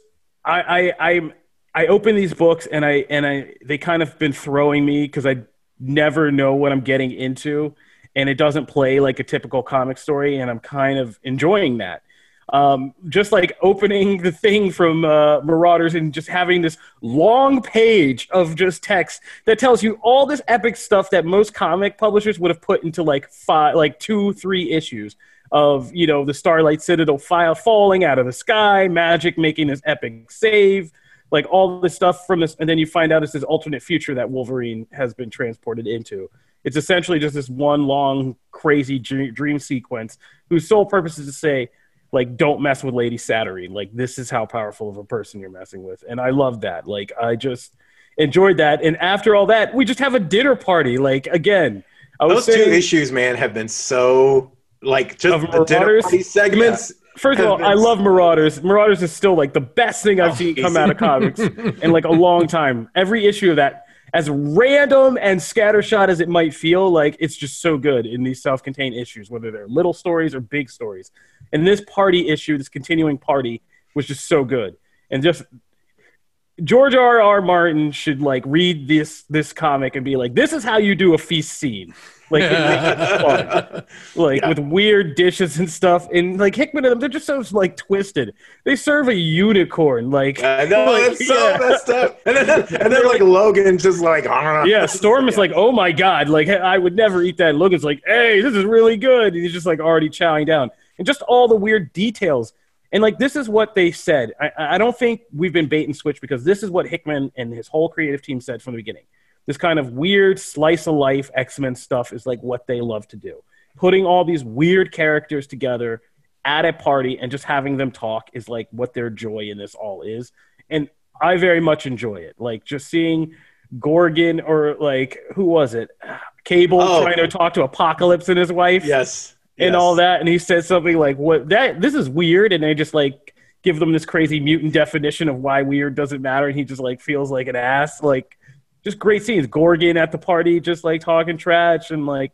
I I I'm I open these books and I and I they kind of been throwing me because I never know what I'm getting into, and it doesn't play like a typical comic story, and I'm kind of enjoying that. Um, just like opening the thing from uh, Marauders and just having this long page of just text that tells you all this epic stuff that most comic publishers would have put into like five, like two, three issues of you know the Starlight Citadel file falling out of the sky, Magik making this epic save, like all this stuff from this, and then you find out it's this alternate future that Wolverine has been transported into. It's essentially just this one long crazy dream, sequence whose sole purpose is to say like don't mess with lady Saturnyne like this is how powerful of a person you're messing with. And i love that. Like i just enjoyed that. And after all that we just have a dinner party. Like again i was Those two issues, man, have been so like just Of the dinner Marauders? party segments. first of all i love marauders. Marauders is still like the best thing i've Oh, seen come out of comics in like a long time. Every issue of that as random and scattershot as it might feel like it's just so good in these self-contained issues whether they're little stories or big stories. And this party issue this continuing party was just so good. And just George R. R. Martin should like read this this comic and be like, "This is how you do a feast scene." Like, it makes it fun like Yeah. with weird dishes and stuff. And like Hickman and them, they're just so like twisted. They serve a unicorn. Like I know like, it's so yeah. messed up. And then, and then like Logan just like ah. Yeah, Storm is like, oh my god, like I would never eat that. And Logan's like, hey, this is really good. And he's just like already chowing down, and just all the weird details. And like this is what they said. I, I don't think we've been bait and switch because this is what Hickman and his whole creative team said from the beginning. This kind of weird slice of life X Men stuff is like what they love to do. Putting all these weird characters together at a party and just having them talk is like what their joy in this all is. And I very much enjoy it. Like just seeing Gorgon or like who was it? Cable Oh. trying to talk to Apocalypse and his wife Yes. And all that and he says something like what that this is weird and they just like give them this crazy mutant definition of why weird doesn't matter and he just like feels like an ass. Like just great scenes. Gorgon at the party just like talking trash and like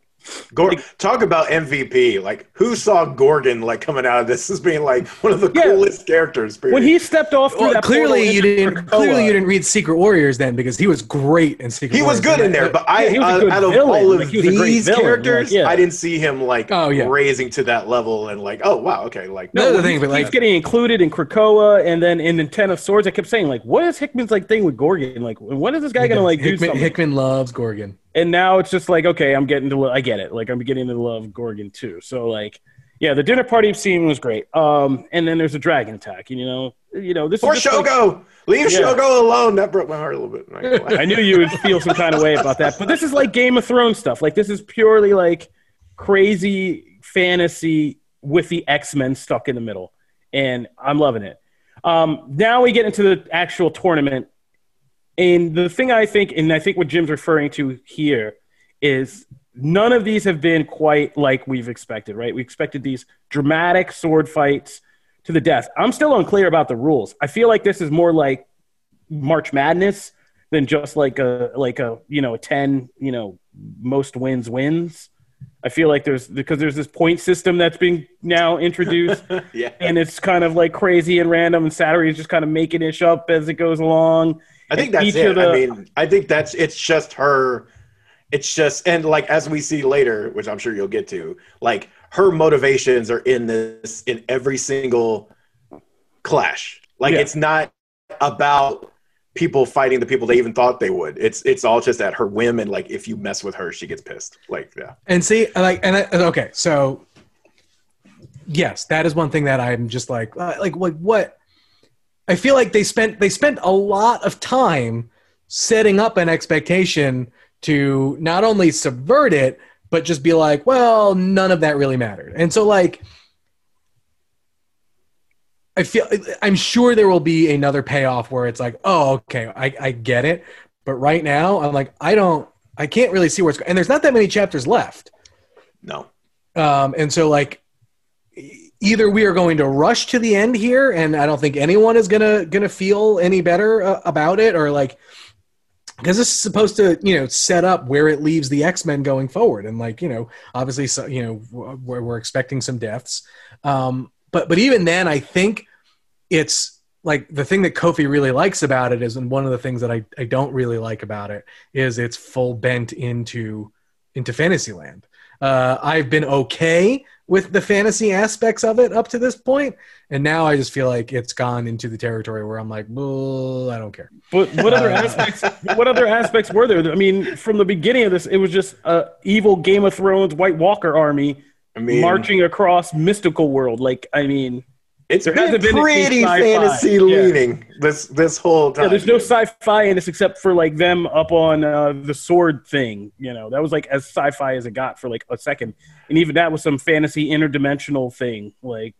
Gor- talk about MVP. Like, who saw Gorgon like coming out of this as being like one of the Yeah. coolest characters? Period. when he stepped off through Well, that clearly you didn't. Krakoa- Clearly you didn't read Secret Warriors then because he was great in Secret. he was Warriors. good in there, but I Yeah, he was a uh, out of villain. all of Like, he was a great these characters, Like, yeah. I didn't see him like Oh, yeah. raising to that level and like, oh wow, okay, like No, the thing, he's, but like he's getting included in Krakoa and then in the Ten of Swords. I kept saying like, what is Hickman's like thing with Gorgon? Like, when is this guy gonna like do Hickman, something? Hickman loves Gorgon. And now it's just like okay i'm getting to i get it. Like i'm beginning to love gorgon too. So like yeah the dinner party scene was great. Um and then there's a dragon attack and you know you know this is just like- Shogo, leave Yeah. Shogo alone. That broke my heart a little bit. Not gonna lie. i knew you would feel some kind of way about that. But this is like game of thrones stuff. Like this is purely like crazy fantasy with the x-men stuck in the middle. And i'm loving it. Um now we get into the actual tournament And the thing I think, and I think what Jim's referring to here, is none of these have been quite like we've expected, right? We expected these dramatic sword fights to the death. I'm still unclear about the rules. I feel like this is more like March Madness than just like a like a you know a ten you know most wins wins. I feel like there's because there's this point system that's being now introduced yeah. and it's kind of like crazy and random and Saturday is just kind of making ish up as it goes along. I think that's it. the- I mean, I think that's it's just her. It's just and like as we see later, which I'm sure you'll get to, like her motivations are in this in every single clash. Like Yeah. it's not about people fighting the people they even thought they would. It's it's all just at her whim and like if you mess with her, she gets pissed. Like yeah. And see, like, and I, okay, so yes, that is one thing that I'm just like, uh, like, like what? I feel like they spent they spent a lot of time setting up an expectation to not only subvert it, but just be like, well, none of that really mattered. And so, like, I feel I'm sure there will be another payoff where it's like, oh, okay, I, I get it. But right now, I'm like, I don't, I can't really see where it's going. And there's not that many chapters left. No. Um, and so like either we are going to rush to the end here and I don't think anyone is gonna gonna feel any better uh, about it or like because this is supposed to you know set up where it leaves the X-Men going forward and like you know obviously so, you know we're, we're expecting some deaths. Um, but but even then I think it's like the thing that Kofi really likes about it is and one of the things that I, I don't really like about it is it's full bent into into Fantasyland. Uh, I've been okay with the fantasy aspects of it up to this point, and now I just feel like it's gone into the territory where I'm like, well, I don't care. But what other Uh, aspects? What other aspects were there? I mean, from the beginning of this, it was just a evil Game of Thrones White Walker army I mean marching across mystical world. Like, I mean, it's there been hasn't been pretty sci-fi. fantasy Yeah. leaning this this whole time. yeah, there's no sci-fi in this except for like them up on uh, the sword thing. You know, that was like as sci-fi as it got for like a second, and even that was some fantasy interdimensional thing. Like,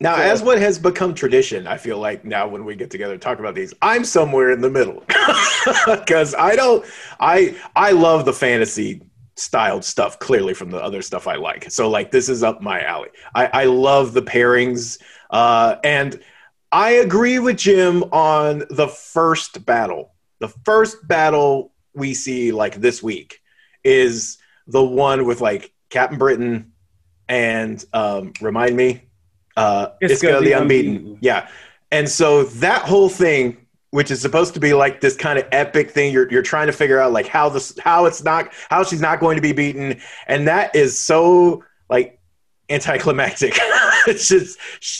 Now, So- as what has become tradition, I feel like now when we get together and talk about these, I'm somewhere in the middle because I don't. I I love the fantasy styled stuff clearly from the other stuff I like. So like this is up my alley. I I love the pairings, uh, and I agree with Jim on the first battle. The first battle we see like this week is the one with like Captain Britain and um, remind me uh, Isca the unbeaten. Unbeaten. Yeah. And so that whole thing, which is supposed to be like this kind of epic thing, you're, you're trying to figure out like how this, how it's not, how she's not going to be beaten. And that is so like anticlimactic. it's just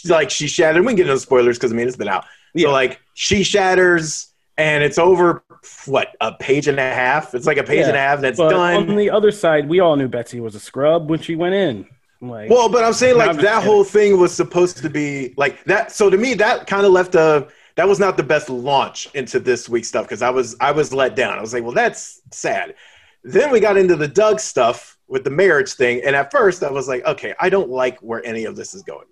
like she shattered. We can get into spoilers because I mean, it's been out. Yeah. So like she shatters and it's over what a page and a half. It's like a page Yeah, and a half and it's done. on the other side, we all knew Betsy was a scrub when she went in. Like, Well, but I'm saying like I'm that whole thing was supposed to be like that. So to me, that kind of left a that was not the best launch into this week's stuff because I was I was let down. I was like, well, that's sad. Then we got into the Doug stuff with the marriage thing, and at first I was like, okay, I don't like where any of this is going.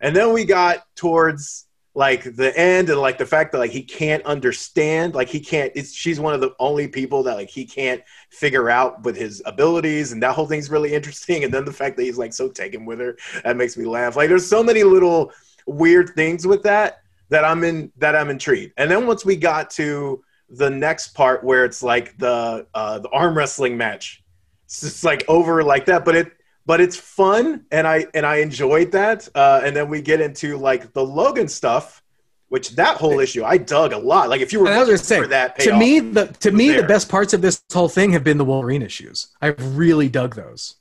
And then we got towards like the end and like the fact that like he can't understand, like he can't. It's she's one of the only people that like he can't figure out with his abilities, and that whole thing's really interesting. And then the fact that he's like so taken with her that makes me laugh. Like there's so many little weird things with that that I'm in that I'm intrigued. And then once we got to the next part where it's like the uh, the arm wrestling match, it's just like over like that, but it but it's fun and I and I enjoyed that. Uh, and then we get into like the Logan stuff. Which that whole issue I dug a lot. Like if you were I was looking gonna say, for that to me, the to me there. the best parts of this whole thing have been the Wolverine issues. I've really dug those.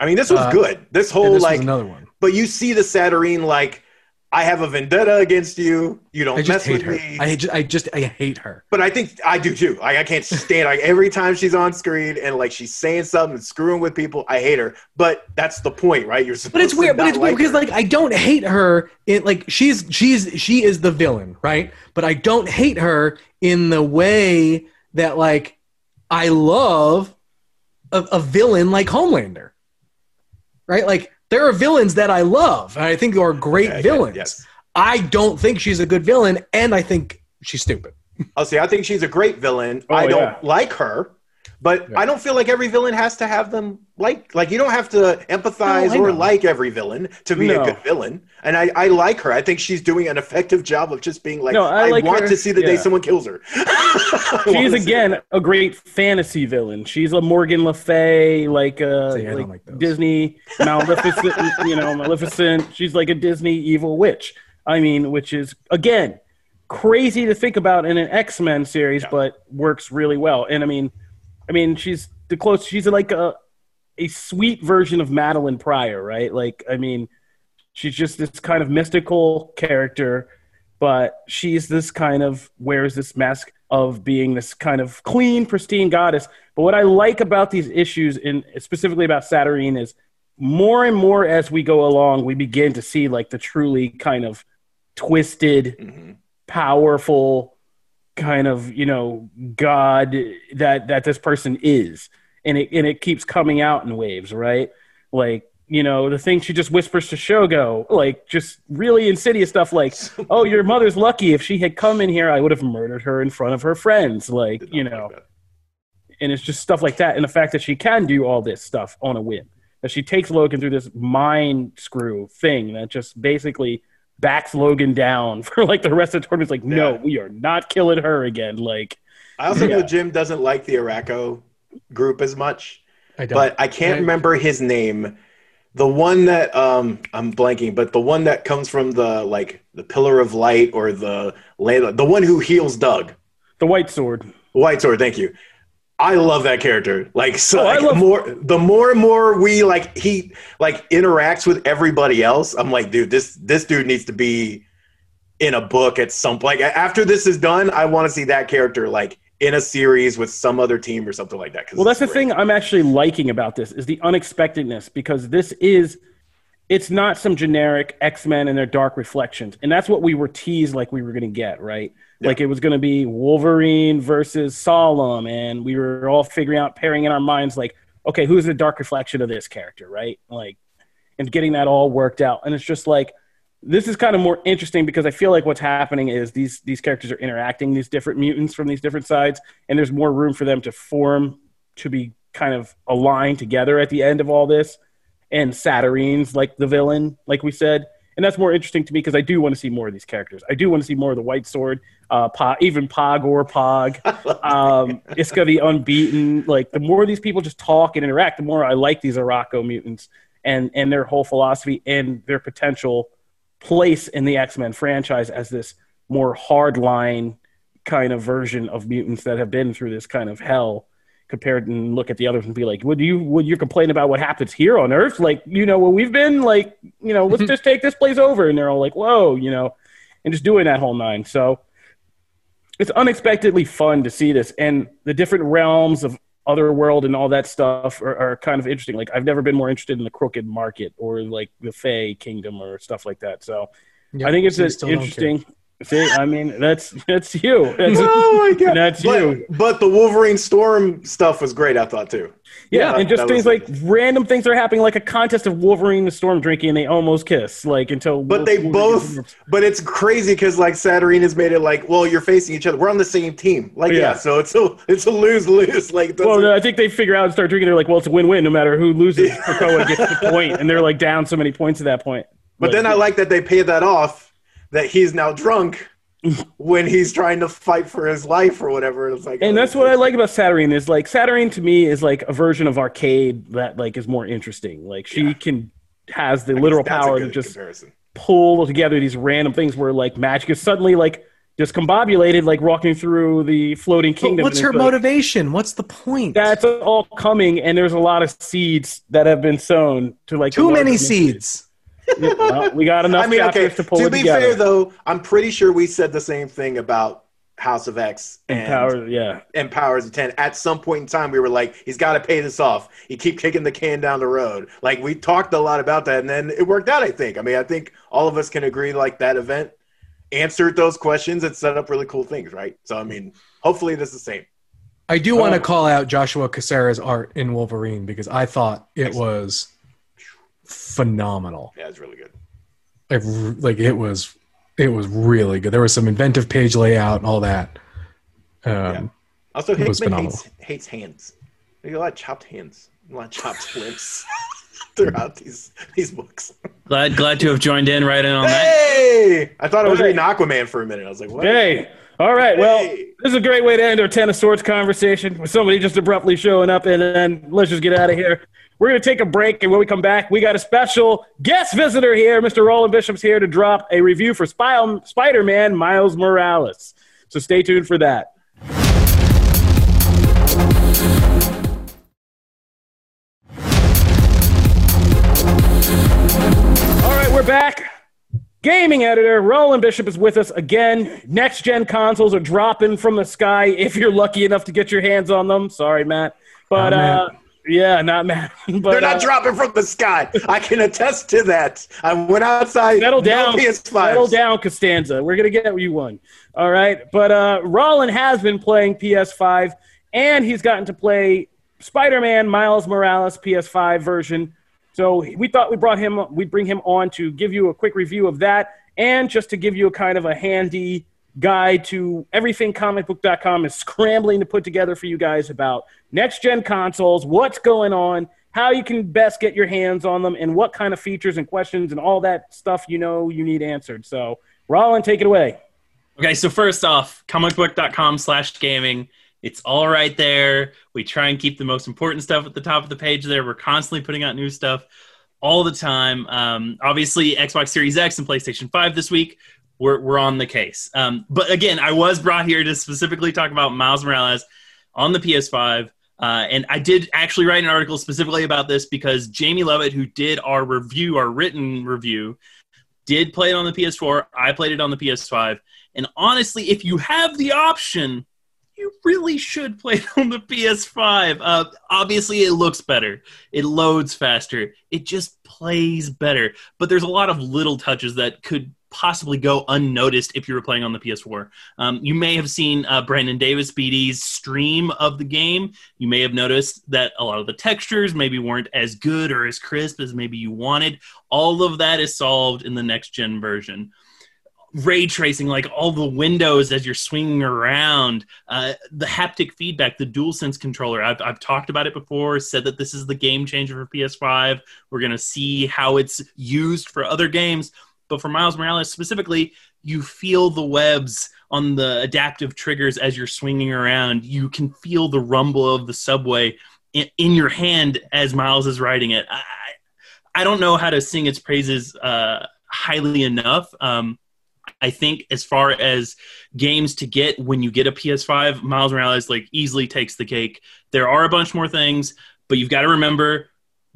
I mean, this was uh, good. This whole this like another one. But you see the Saturnyne like, I have a vendetta against you. You don't I mess just hate with her. me. I just, I just, I hate her. but I think I do too. Like I can't stand like every time she's on screen and like she's saying something and screwing with people. I hate her. But that's the point, right? You're supposed But it's weird. But it's weird because like I don't hate her. In like she's she's she is the villain, right? But I don't hate her in the way that like I love a, a villain like Homelander, right? Like there are villains that I love, and I think are great Okay, villains. Yes. I don't think she's a good villain, and I think she's stupid. Oh, I'll say I think she's a great villain. Oh, I don't yeah. like her, but Yeah. I don't feel like every villain has to have them like like you don't have to empathize No, or know. like every villain to be No. a good villain. And I, I like her. I think she's doing an effective job of just being like No, I I, like want her. to see the day someone kills her. She's wanna again a great fantasy villain. She's a Morgan Le Fay, like uh, See, like, like. Disney Maleficent. you know, Maleficent. She's like a Disney evil witch. I mean, which is again crazy to think about in an X Men series, Yeah. but works really well. And I mean, I mean, she's the close. She's like a a sweet version of Madelyne Pryor, right? Like, I mean, she's just this kind of mystical character, but she's this kind of wears this mask of being this kind of clean, pristine goddess. But what I like about these issues, in specifically about Saturnyne, is more and more as we go along, we begin to see like the truly kind of twisted, Mhm. powerful kind of you know god that that this person is. And it and it keeps coming out in waves right? Like you know the thing she just whispers to shogo like just really insidious stuff like oh your mother's lucky. If she had come in here i would have murdered her in front of her friends like you know. that. and it's just stuff like that. And the fact that she can do all this stuff on a whim that she takes logan through this mind screw thing that just basically backs logan down for like the rest of the tournament it's like no we are not killing her again like I also know Jim doesn't like the Arakko group as much, I don't. but I can't I- remember his name. The one that um I'm blanking, but the one that comes from the like the Pillar of Light or the Layla, the one who heals Doug. the white sword White Sword, thank you. I love that character. Like so Oh, like, love- more the more and more we like he like interacts with everybody else, I'm like, dude, this this dude needs to be in a book at some like after this is done, I want to see that character like in a series with some other team or something like that. Well, that's the thing I'm actually liking about this is the unexpectedness because this is it's not some generic X-Men and their dark reflections. And that's what we were teased like we were going to get, right? Like it was going to be Wolverine versus Solem and we were all figuring out pairing in our minds like okay, who's the dark reflection of this character, right? Like and getting that all worked out. And it's just like this is kind of more interesting because I feel like what's happening is these these characters are interacting these different mutants from these different sides, and there's more room for them to form to be kind of aligned together at the end of all this. And Saturnyne's like the villain, like we said, and that's more interesting to me because I do want to see more of these characters. I do want to see more of the White Sword, uh, Pog, even Pog or Pog. Um, gonna be unbeaten. Like the more these people just talk and interact, the more I like these Arakko mutants and and their whole philosophy and their potential place in the X Men franchise as this more hardline kind of version of mutants that have been through this kind of hell. Compared and look at the others and be like, would you would you complain about what happens here on Earth? Like, you know, well, we've been like, you know, let's just take this place over, and they're all like, whoa, you know, and just doing that whole nine. So it's unexpectedly fun to see this and the different realms of other world and all that stuff are, are kind of interesting. Like I've never been more interested in the Crooked Market or like the Fey Kingdom or stuff like that. So Yep, I think it's so you an don't interesting. See, I mean, that's that's you. That's, oh my god, That's but, you. But the Wolverine Storm stuff was great. I thought too. yeah, that- and just things like random things are happening, like a contest of Wolverine and Storm drinking, and they almost kiss, like until. But they both. But it's crazy because like Saturnyne's made it like, well, you're facing each other. We're on the same team. Like, yeah. Yeah. so it's a it's a lose lose. Like, Well, no, I think they figure out and start drinking. They're like, well, it's a win-win no matter who loses. Krakoa gets the point, and they're like down so many points at that point. but then I like that they paid that off. That he's now drunk when he's trying to fight for his life or whatever. It's like, and that's what I like about Saturnyne is like Saturnyne to me is like a version of arcade that like is more interesting. Like she Yeah. can has the I literal power to just comparison. pull together these random things where like magic is suddenly like discombobulated, like walking through the floating But kingdom. what's her like, motivation? What's the point? That's all coming, and there's a lot of seeds that have been sown to like Too the many larger mystery. Well, we got enough I mean, okay. to pull To it be together. fair, though, I'm pretty sure we said the same thing about House of X and Power, yeah. and Powers of Ten. At some point in time, we were like, he's got to pay this off. He keep kicking the can down the road. Like we talked a lot about that, and then it worked out. I think. I mean, I think all of us can agree like that event answered those questions and set up really cool things, right? So, I mean, hopefully, this is the same. I do want to Oh. call out Joshua Cassara's art in Wolverine because I thought it was phenomenal. Yeah, it's really good. I r like it was, it was really good. There was some inventive page layout and all that. Um, Also, It was Hickman phenomenal. hates, hates hands. There's a lot of chopped hands, a lot of chopped lips throughout these these books. Glad glad to have joined in right in on that. Hey, I thought I was reading Aquaman for a minute. I was like, what? Hey, all right. Well, Hey. this is a great way to end our Ten of Swords conversation with somebody just abruptly showing up, and then let's just get out of here. We're going to take a break, and when we come back, we got a special guest visitor here. Mr. Rollin Bishop's here to drop a review for Spy- Spider-Man Miles Morales. So stay tuned for that. All right, we're back. Gaming editor Roland Bishop is with us again. Next gen consoles are dropping from the sky if you're lucky enough to get your hands on them. Sorry, Matt. But Not uh. Yeah, not Matt. But They're not uh, dropping from the sky. I can attest to that. I went outside. Settle down, PS5s. settle down, Costanza. We're gonna get you one. All right, but uh, Rollin has been playing PS5, and he's gotten to play Spider-Man Miles Morales PS5 version. So we thought we brought him, we'd bring him on to give you a quick review of that, and just to give you a kind of a handy guide to everything comicbook.com is scrambling to put together for you guys about next gen consoles, what's going on, how you can best get your hands on them, and what kind of features and questions and all that stuff you know you need answered. So, Rollin, take it away. Okay, so first off, comicbook.com slash gaming. It's all right there. We try and keep the most important stuff at the top of the page there. We're constantly putting out new stuff all the time. Um, obviously, Xbox Series X and PlayStation 5 this week, we're, we're on the case. Um, but again, I was brought here to specifically talk about Miles Morales on the PS5. Uh, and I did actually write an article specifically about this because Jamie Lovett, who did our review, our written review, did play it on the PS4. I played it on the PS5. And honestly, if you have the option, you really should play it on the PS5. Uh, obviously, it looks better, it loads faster, it just plays better. But there's a lot of little touches that could possibly go unnoticed if you were playing on the PS4. Um, you may have seen uh, Brandon Davis BD's stream of the game. You may have noticed that a lot of the textures maybe weren't as good or as crisp as maybe you wanted. All of that is solved in the next gen version ray tracing like all the windows as you're swinging around uh, the haptic feedback the DualSense controller I've, I've talked about it before said that this is the game changer for ps5 we're going to see how it's used for other games but for miles morales specifically you feel the webs on the adaptive triggers as you're swinging around. You can feel the rumble of the subway in, in your hand as miles is riding it. I, I don't know how to sing its praises uh, highly enough. Um, I think as far as games to get when you get a PS5, Miles Morales like easily takes the cake. There are a bunch more things, but you've got to remember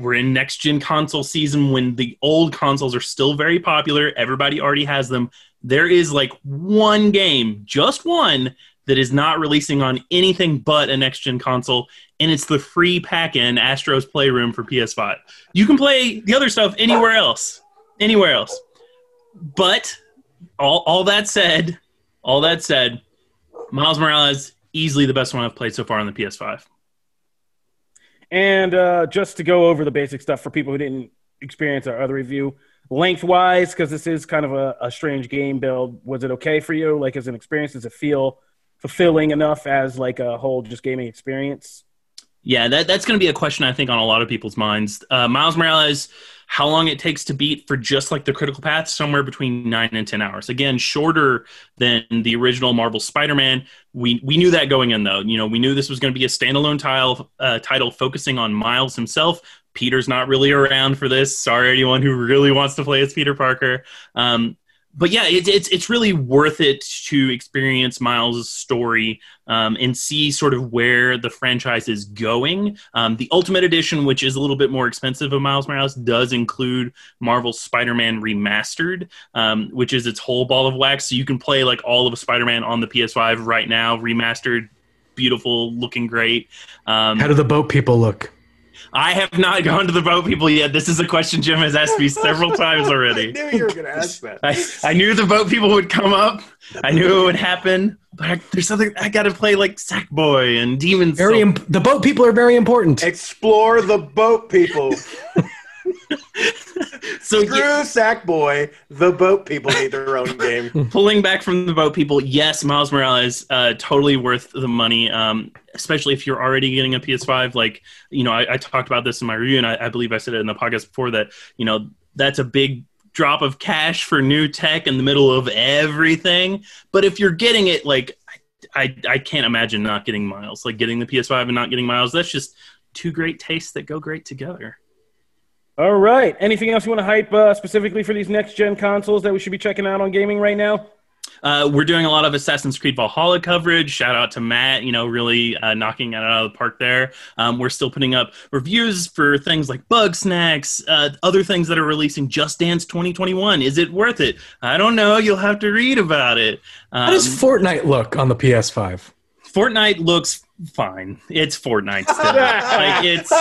we're in next gen console season when the old consoles are still very popular. Everybody already has them. There is like one game, just one, that is not releasing on anything but a next gen console, and it's the free pack in Astro's Playroom for PS5. You can play the other stuff anywhere else. Anywhere else. But all, all that said, all that said, Miles Morales easily the best one I've played so far on the PS5. And uh, just to go over the basic stuff for people who didn't experience our other review, lengthwise, because this is kind of a, a strange game build, was it okay for you? Like as an experience, does it feel fulfilling enough as like a whole just gaming experience? Yeah, that, that's going to be a question I think on a lot of people's minds. Uh, Miles Morales, how long it takes to beat for just like the critical path, somewhere between nine and ten hours. Again, shorter than the original Marvel Spider-Man. We we knew that going in though. You know, we knew this was going to be a standalone tile, uh, title focusing on Miles himself. Peter's not really around for this. Sorry, anyone who really wants to play as Peter Parker. Um, but yeah, it, it's it's really worth it to experience Miles' story um, and see sort of where the franchise is going. Um, the Ultimate Edition, which is a little bit more expensive of Miles Morales, does include Marvel's Spider-Man Remastered, um, which is its whole ball of wax. So you can play like all of Spider-Man on the PS5 right now, remastered, beautiful, looking great. Um, How do the boat people look? I have not gone to the boat people yet. This is a question Jim has asked me several times already. I knew you were going to ask that. I, I knew the boat people would come up. I knew it would happen. But I, there's something I got to play like Sackboy and Demon Very Soul. imp- the boat people are very important. Explore the boat people. so Screw yeah, Sackboy. The boat people need their own game. pulling back from the boat people, yes, Miles Morales, uh, totally worth the money. Um, especially if you're already getting a PS5. Like you know, I, I talked about this in my review, and I, I believe I said it in the podcast before that you know that's a big drop of cash for new tech in the middle of everything. But if you're getting it, like I, I can't imagine not getting Miles. Like getting the PS5 and not getting Miles. That's just two great tastes that go great together. All right. Anything else you want to hype uh, specifically for these next gen consoles that we should be checking out on gaming right now? Uh, we're doing a lot of Assassin's Creed Valhalla coverage. Shout out to Matt, you know, really uh, knocking it out of the park there. Um, we're still putting up reviews for things like Bugsnax, uh, other things that are releasing. Just Dance 2021. Is it worth it? I don't know. You'll have to read about it. Um, How does Fortnite look on the PS5? Fortnite looks fine. It's Fortnite still. like it's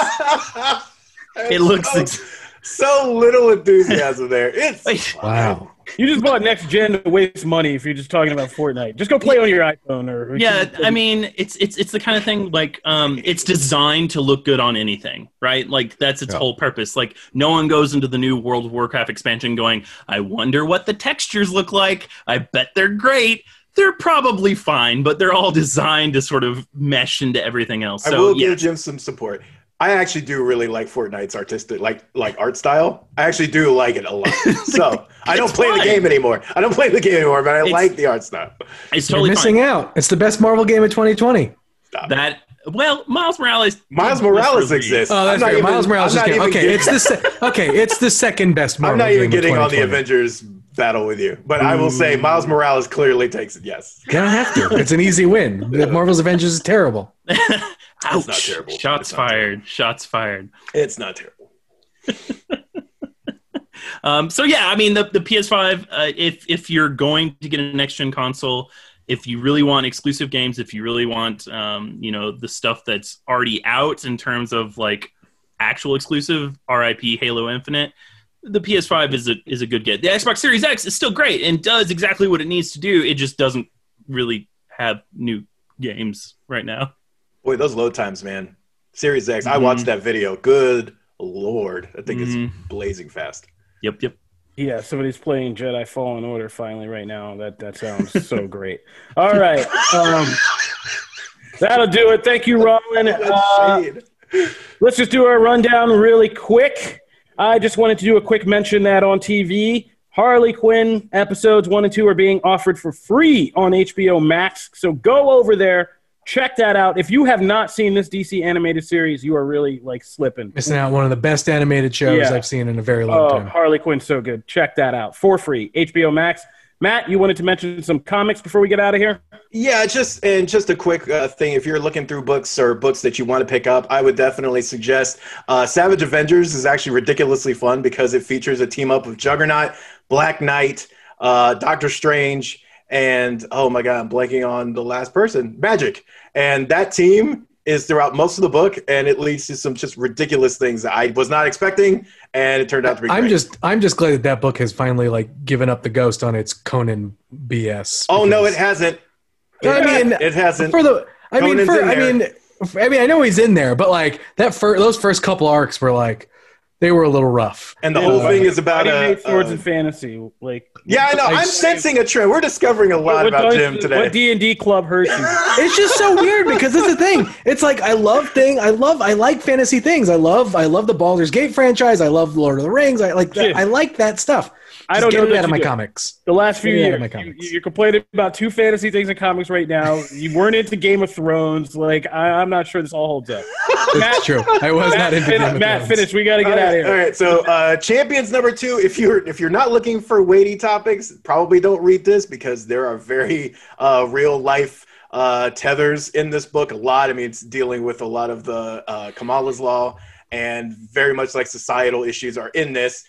it looks. so, ex- so little enthusiasm there. It's like, Wow. You just bought next gen to waste money if you're just talking about Fortnite. Just go play on your iPhone or yeah i mean it's it's it's the kind of thing like um it's designed to look good on anything right like that's its Yeah. whole purpose like no one goes into the new world of warcraft expansion going i wonder what the textures look like i bet they're great they're probably fine but they're all designed to sort of mesh into everything else I so will yeah give Jim some support. I actually do really like Fortnite's artistic, like like art style. I actually do like it a lot. So I don't It's play the game anymore. I don't play the game anymore, but I It's- like the art style. it's You're totally missing fine out. It's the best Marvel game of 2020. Stop. that well miles morales Miles Morales exists. Oh, that's I'm not even- Miles Morales is not even Okay, getting- it's the se- okay. It's the second best Marvel. Game. I'm not even game getting on the Avengers battle with you, but I will say Miles Morales clearly takes it. Yes, You don't have to. It's an easy win. The Marvel's Avengers is terrible. Ouch. not terrible. shots It's not fired shots fired it's not terrible. Um, so yeah, I mean the the PS5. Uh, if if you're going to get a next gen console, if you really want exclusive games, if you really want um, you know the stuff that's already out in terms of like actual exclusive, RIP Halo Infinite, the PS5 is a is a good get. The Xbox Series X is still great and does exactly what it needs to do. It just doesn't really have new games right now. Boy, those load times, man. Series X. I Mhm. watched that video. Good lord, I think Mhm. it's blazing fast. Yep, yep. Yeah, somebody's playing Jedi Fallen Order finally right now. That that sounds so great. All right, um, that'll do it. Thank you, Rollin. Uh, let's just do our rundown really quick. I just wanted to do a quick mention that on TV, Harley Quinn episodes one and two are being offered for free on HBO Max. So go over there, check that out. If you have not seen this DC animated series, you are really like slipping. Missing out one of the best animated shows Yeah. I've seen in a very long time. Oh, time. Harley Quinn's so good. Check that out for free. HBO Max. Matt, you wanted to mention some comics before we get out of here? Yeah, just and just a quick uh, thing. If you're looking through books or books that you want to pick up, I would definitely suggest uh, Savage Avengers is actually ridiculously fun because it features a team up of Juggernaut, Black Knight, uh, Doctor Strange, and oh my god, I'm blanking on the last person, Magik, and that team is throughout most of the book, and it leads to some just ridiculous things that I was not expecting, and it turned out to be. I'm just I'm just glad that that book has finally like given up the ghost on its Conan BS. Oh no, it hasn't. I mean, it hasn't. for the I mean for I there. mean I mean I know he's in there, but like that fir- those first couple arcs were like they were a little rough. and the Yeah, whole like, thing is about do a. hate swords a- and fantasy? Like, yeah, I know. I I'm just- sensing a trend. We're discovering a lot what about does- Jim today. What D and D club hurt you? It's just so weird because it's the thing. It's like I love thing. I love. I like fantasy things. I love. I love the Baldur's Gate franchise. I love Lord of the Rings. I like. That, Shit. I like that stuff. I don't get know it that out of my do. comics. The last few Get it out years, my you, comics. you're complaining about two fantasy things in comics right now. You weren't into Game of Thrones. Like, I, I'm not sure this all holds up. Matt, It's true. I was not Matt, into fin- Game of Matt Thrones. finish. We got to get all out right, of here. all right, so uh, champions number two. If you're if you're not looking for weighty topics, probably don't read this because there are very uh, real life uh, tethers in this book. A lot. I mean, it's dealing with a lot of the uh, Kamala's law and very much like societal issues are in this.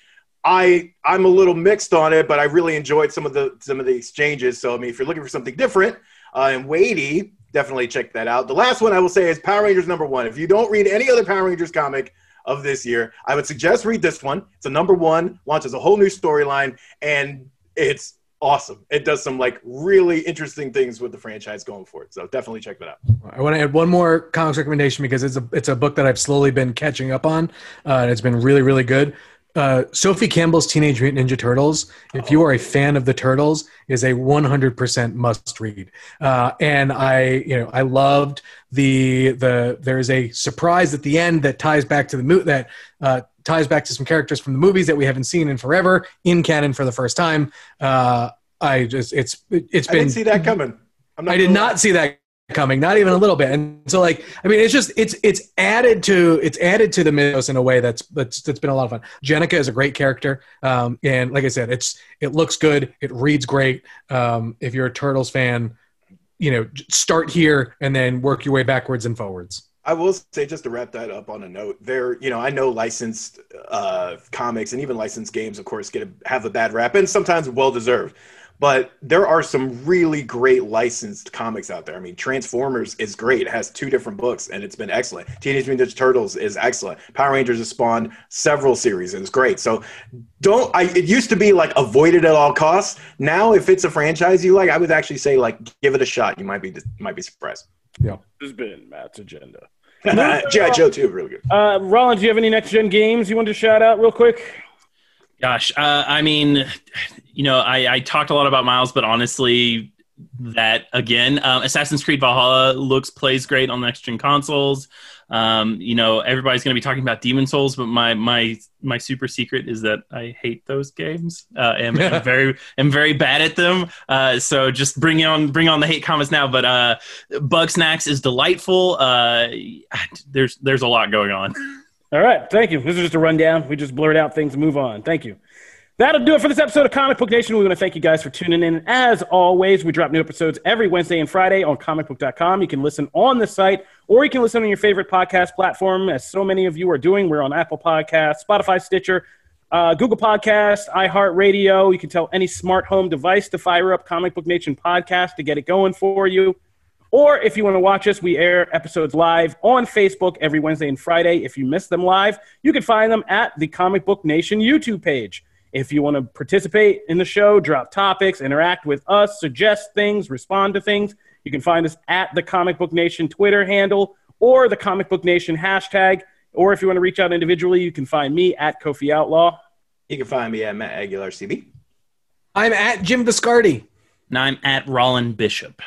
I I'm a little mixed on it, but I really enjoyed some of the some of the exchanges. So I mean, if you're looking for something different uh, and weighty, definitely check that out. The last one I will say is Power Rangers number one. If you don't read any other Power Rangers comic of this year, I would suggest read this one. It's a number one, launches a whole new storyline, and it's awesome. It does some like really interesting things with the franchise going forward. So definitely check that out. I want to add one more comics recommendation because it's a it's a book that I've slowly been catching up on, uh, and it's been really really good. Uh, Sophie Campbell's Teenage Mutant Ninja Turtles. If you are a fan of the Turtles, is a 100% must read. Uh, and I, you know, I loved the the. There is a surprise at the end that ties back to the mo- that uh, ties back to some characters from the movies that we haven't seen in forever in canon for the first time. Uh, I just it's it's been I didn't see that coming. I'm I did not see that coming, not even a little bit. And so, like, I mean, it's just it's it's added to it's added to the mythos in a way that's that's that's been a lot of fun. Jennika is a great character, um, and like I said, it's it looks good, it reads great. Um, if you're a Turtles fan, you know, start here and then work your way backwards and forwards. I will say just to wrap that up on a note, there, you know, I know licensed uh, comics and even licensed games, of course, get a, have a bad rap and sometimes well deserved. But there are some really great licensed comics out there. I mean, Transformers is great; it has two different books, and it's been excellent. Teenage Mutant Ninja Turtles is excellent. Power Rangers has spawned several series, and it's great. So, don't. I it used to be like avoid it at all costs. Now, if it's a franchise you like, I would actually say like give it a shot. You might be you might be surprised. Yeah, this has been Matt's agenda. GI Joe too, really good. Uh, Rollins, do you have any next gen games you want to shout out real quick? Gosh, uh, I mean, you know, I, I talked a lot about Miles, but honestly, that again, um, Assassin's Creed Valhalla looks plays great on next gen consoles. Um, you know, everybody's going to be talking about Demon Souls, but my my my super secret is that I hate those games. Uh, and am very am very bad at them. Uh, so just bring on bring on the hate comments now. But uh, Bugsnax is delightful. Uh, there's there's a lot going on. All right, thank you. This is just a rundown. We just blurred out things and move on. Thank you. That'll do it for this episode of Comic Book Nation. We want to thank you guys for tuning in. As always, we drop new episodes every Wednesday and Friday on comicbook.com. You can listen on the site or you can listen on your favorite podcast platform, as so many of you are doing. We're on Apple Podcasts, Spotify, Stitcher, uh, Google Podcasts, iHeartRadio. You can tell any smart home device to fire up Comic Book Nation podcast to get it going for you. Or if you want to watch us, we air episodes live on Facebook every Wednesday and Friday. If you miss them live, you can find them at the Comic Book Nation YouTube page. If you want to participate in the show, drop topics, interact with us, suggest things, respond to things, you can find us at the Comic Book Nation Twitter handle or the Comic Book Nation hashtag. Or if you want to reach out individually, you can find me at Kofi Outlaw. You can find me at Matt Aguilar CB. I'm at Jim Viscardi. Now I'm at Rollin Bishop.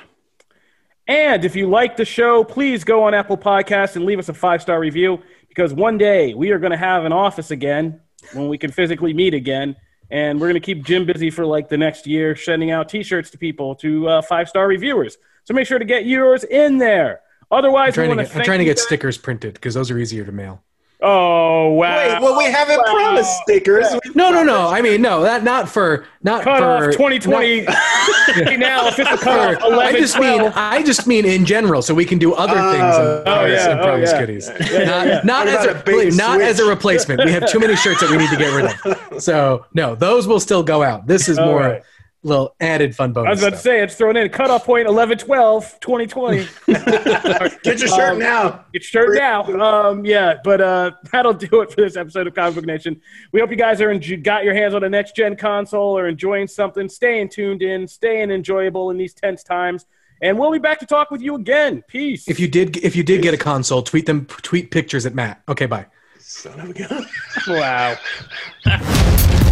And if you like the show, please go on Apple Podcasts and leave us a five star review because one day we are going to have an office again when we can physically meet again. And we're going to keep Jim busy for like the next year, sending out t shirts to people, to uh, five star reviewers. So make sure to get yours in there. I'm Otherwise, we trying to get, I'm trying to get stickers printed because those are easier to mail. Oh, wow. Wait, well, we haven't Wow. promised stickers. No, no, no. I mean, no, that not for not Cut for off 2020 now, official cut off 11 I just mean I just mean in general, so we can do other Oh, things in oh, oh promise, yeah, in oh, promise yeah. goodies. yeah, Not, yeah. not as a, a bait please, not as a replacement. We have too many shirts that we need to get rid of. So no, those will still go out. This is All more. right. Little added fun bonus. I was about to say it's thrown in cutoff point 11 12 2020. Get your shirt Um, now. Get your shirt now. Um, yeah, but uh, that'll do it for this episode of Comic Book Nation. We hope you guys are enj- got your hands on a next gen console or enjoying something, staying tuned in, staying enjoyable in these tense times, and we'll be back to talk with you again. Peace. If you did, if you did get a console, tweet them, tweet pictures at Matt. Okay, bye. Son of a gun. wow.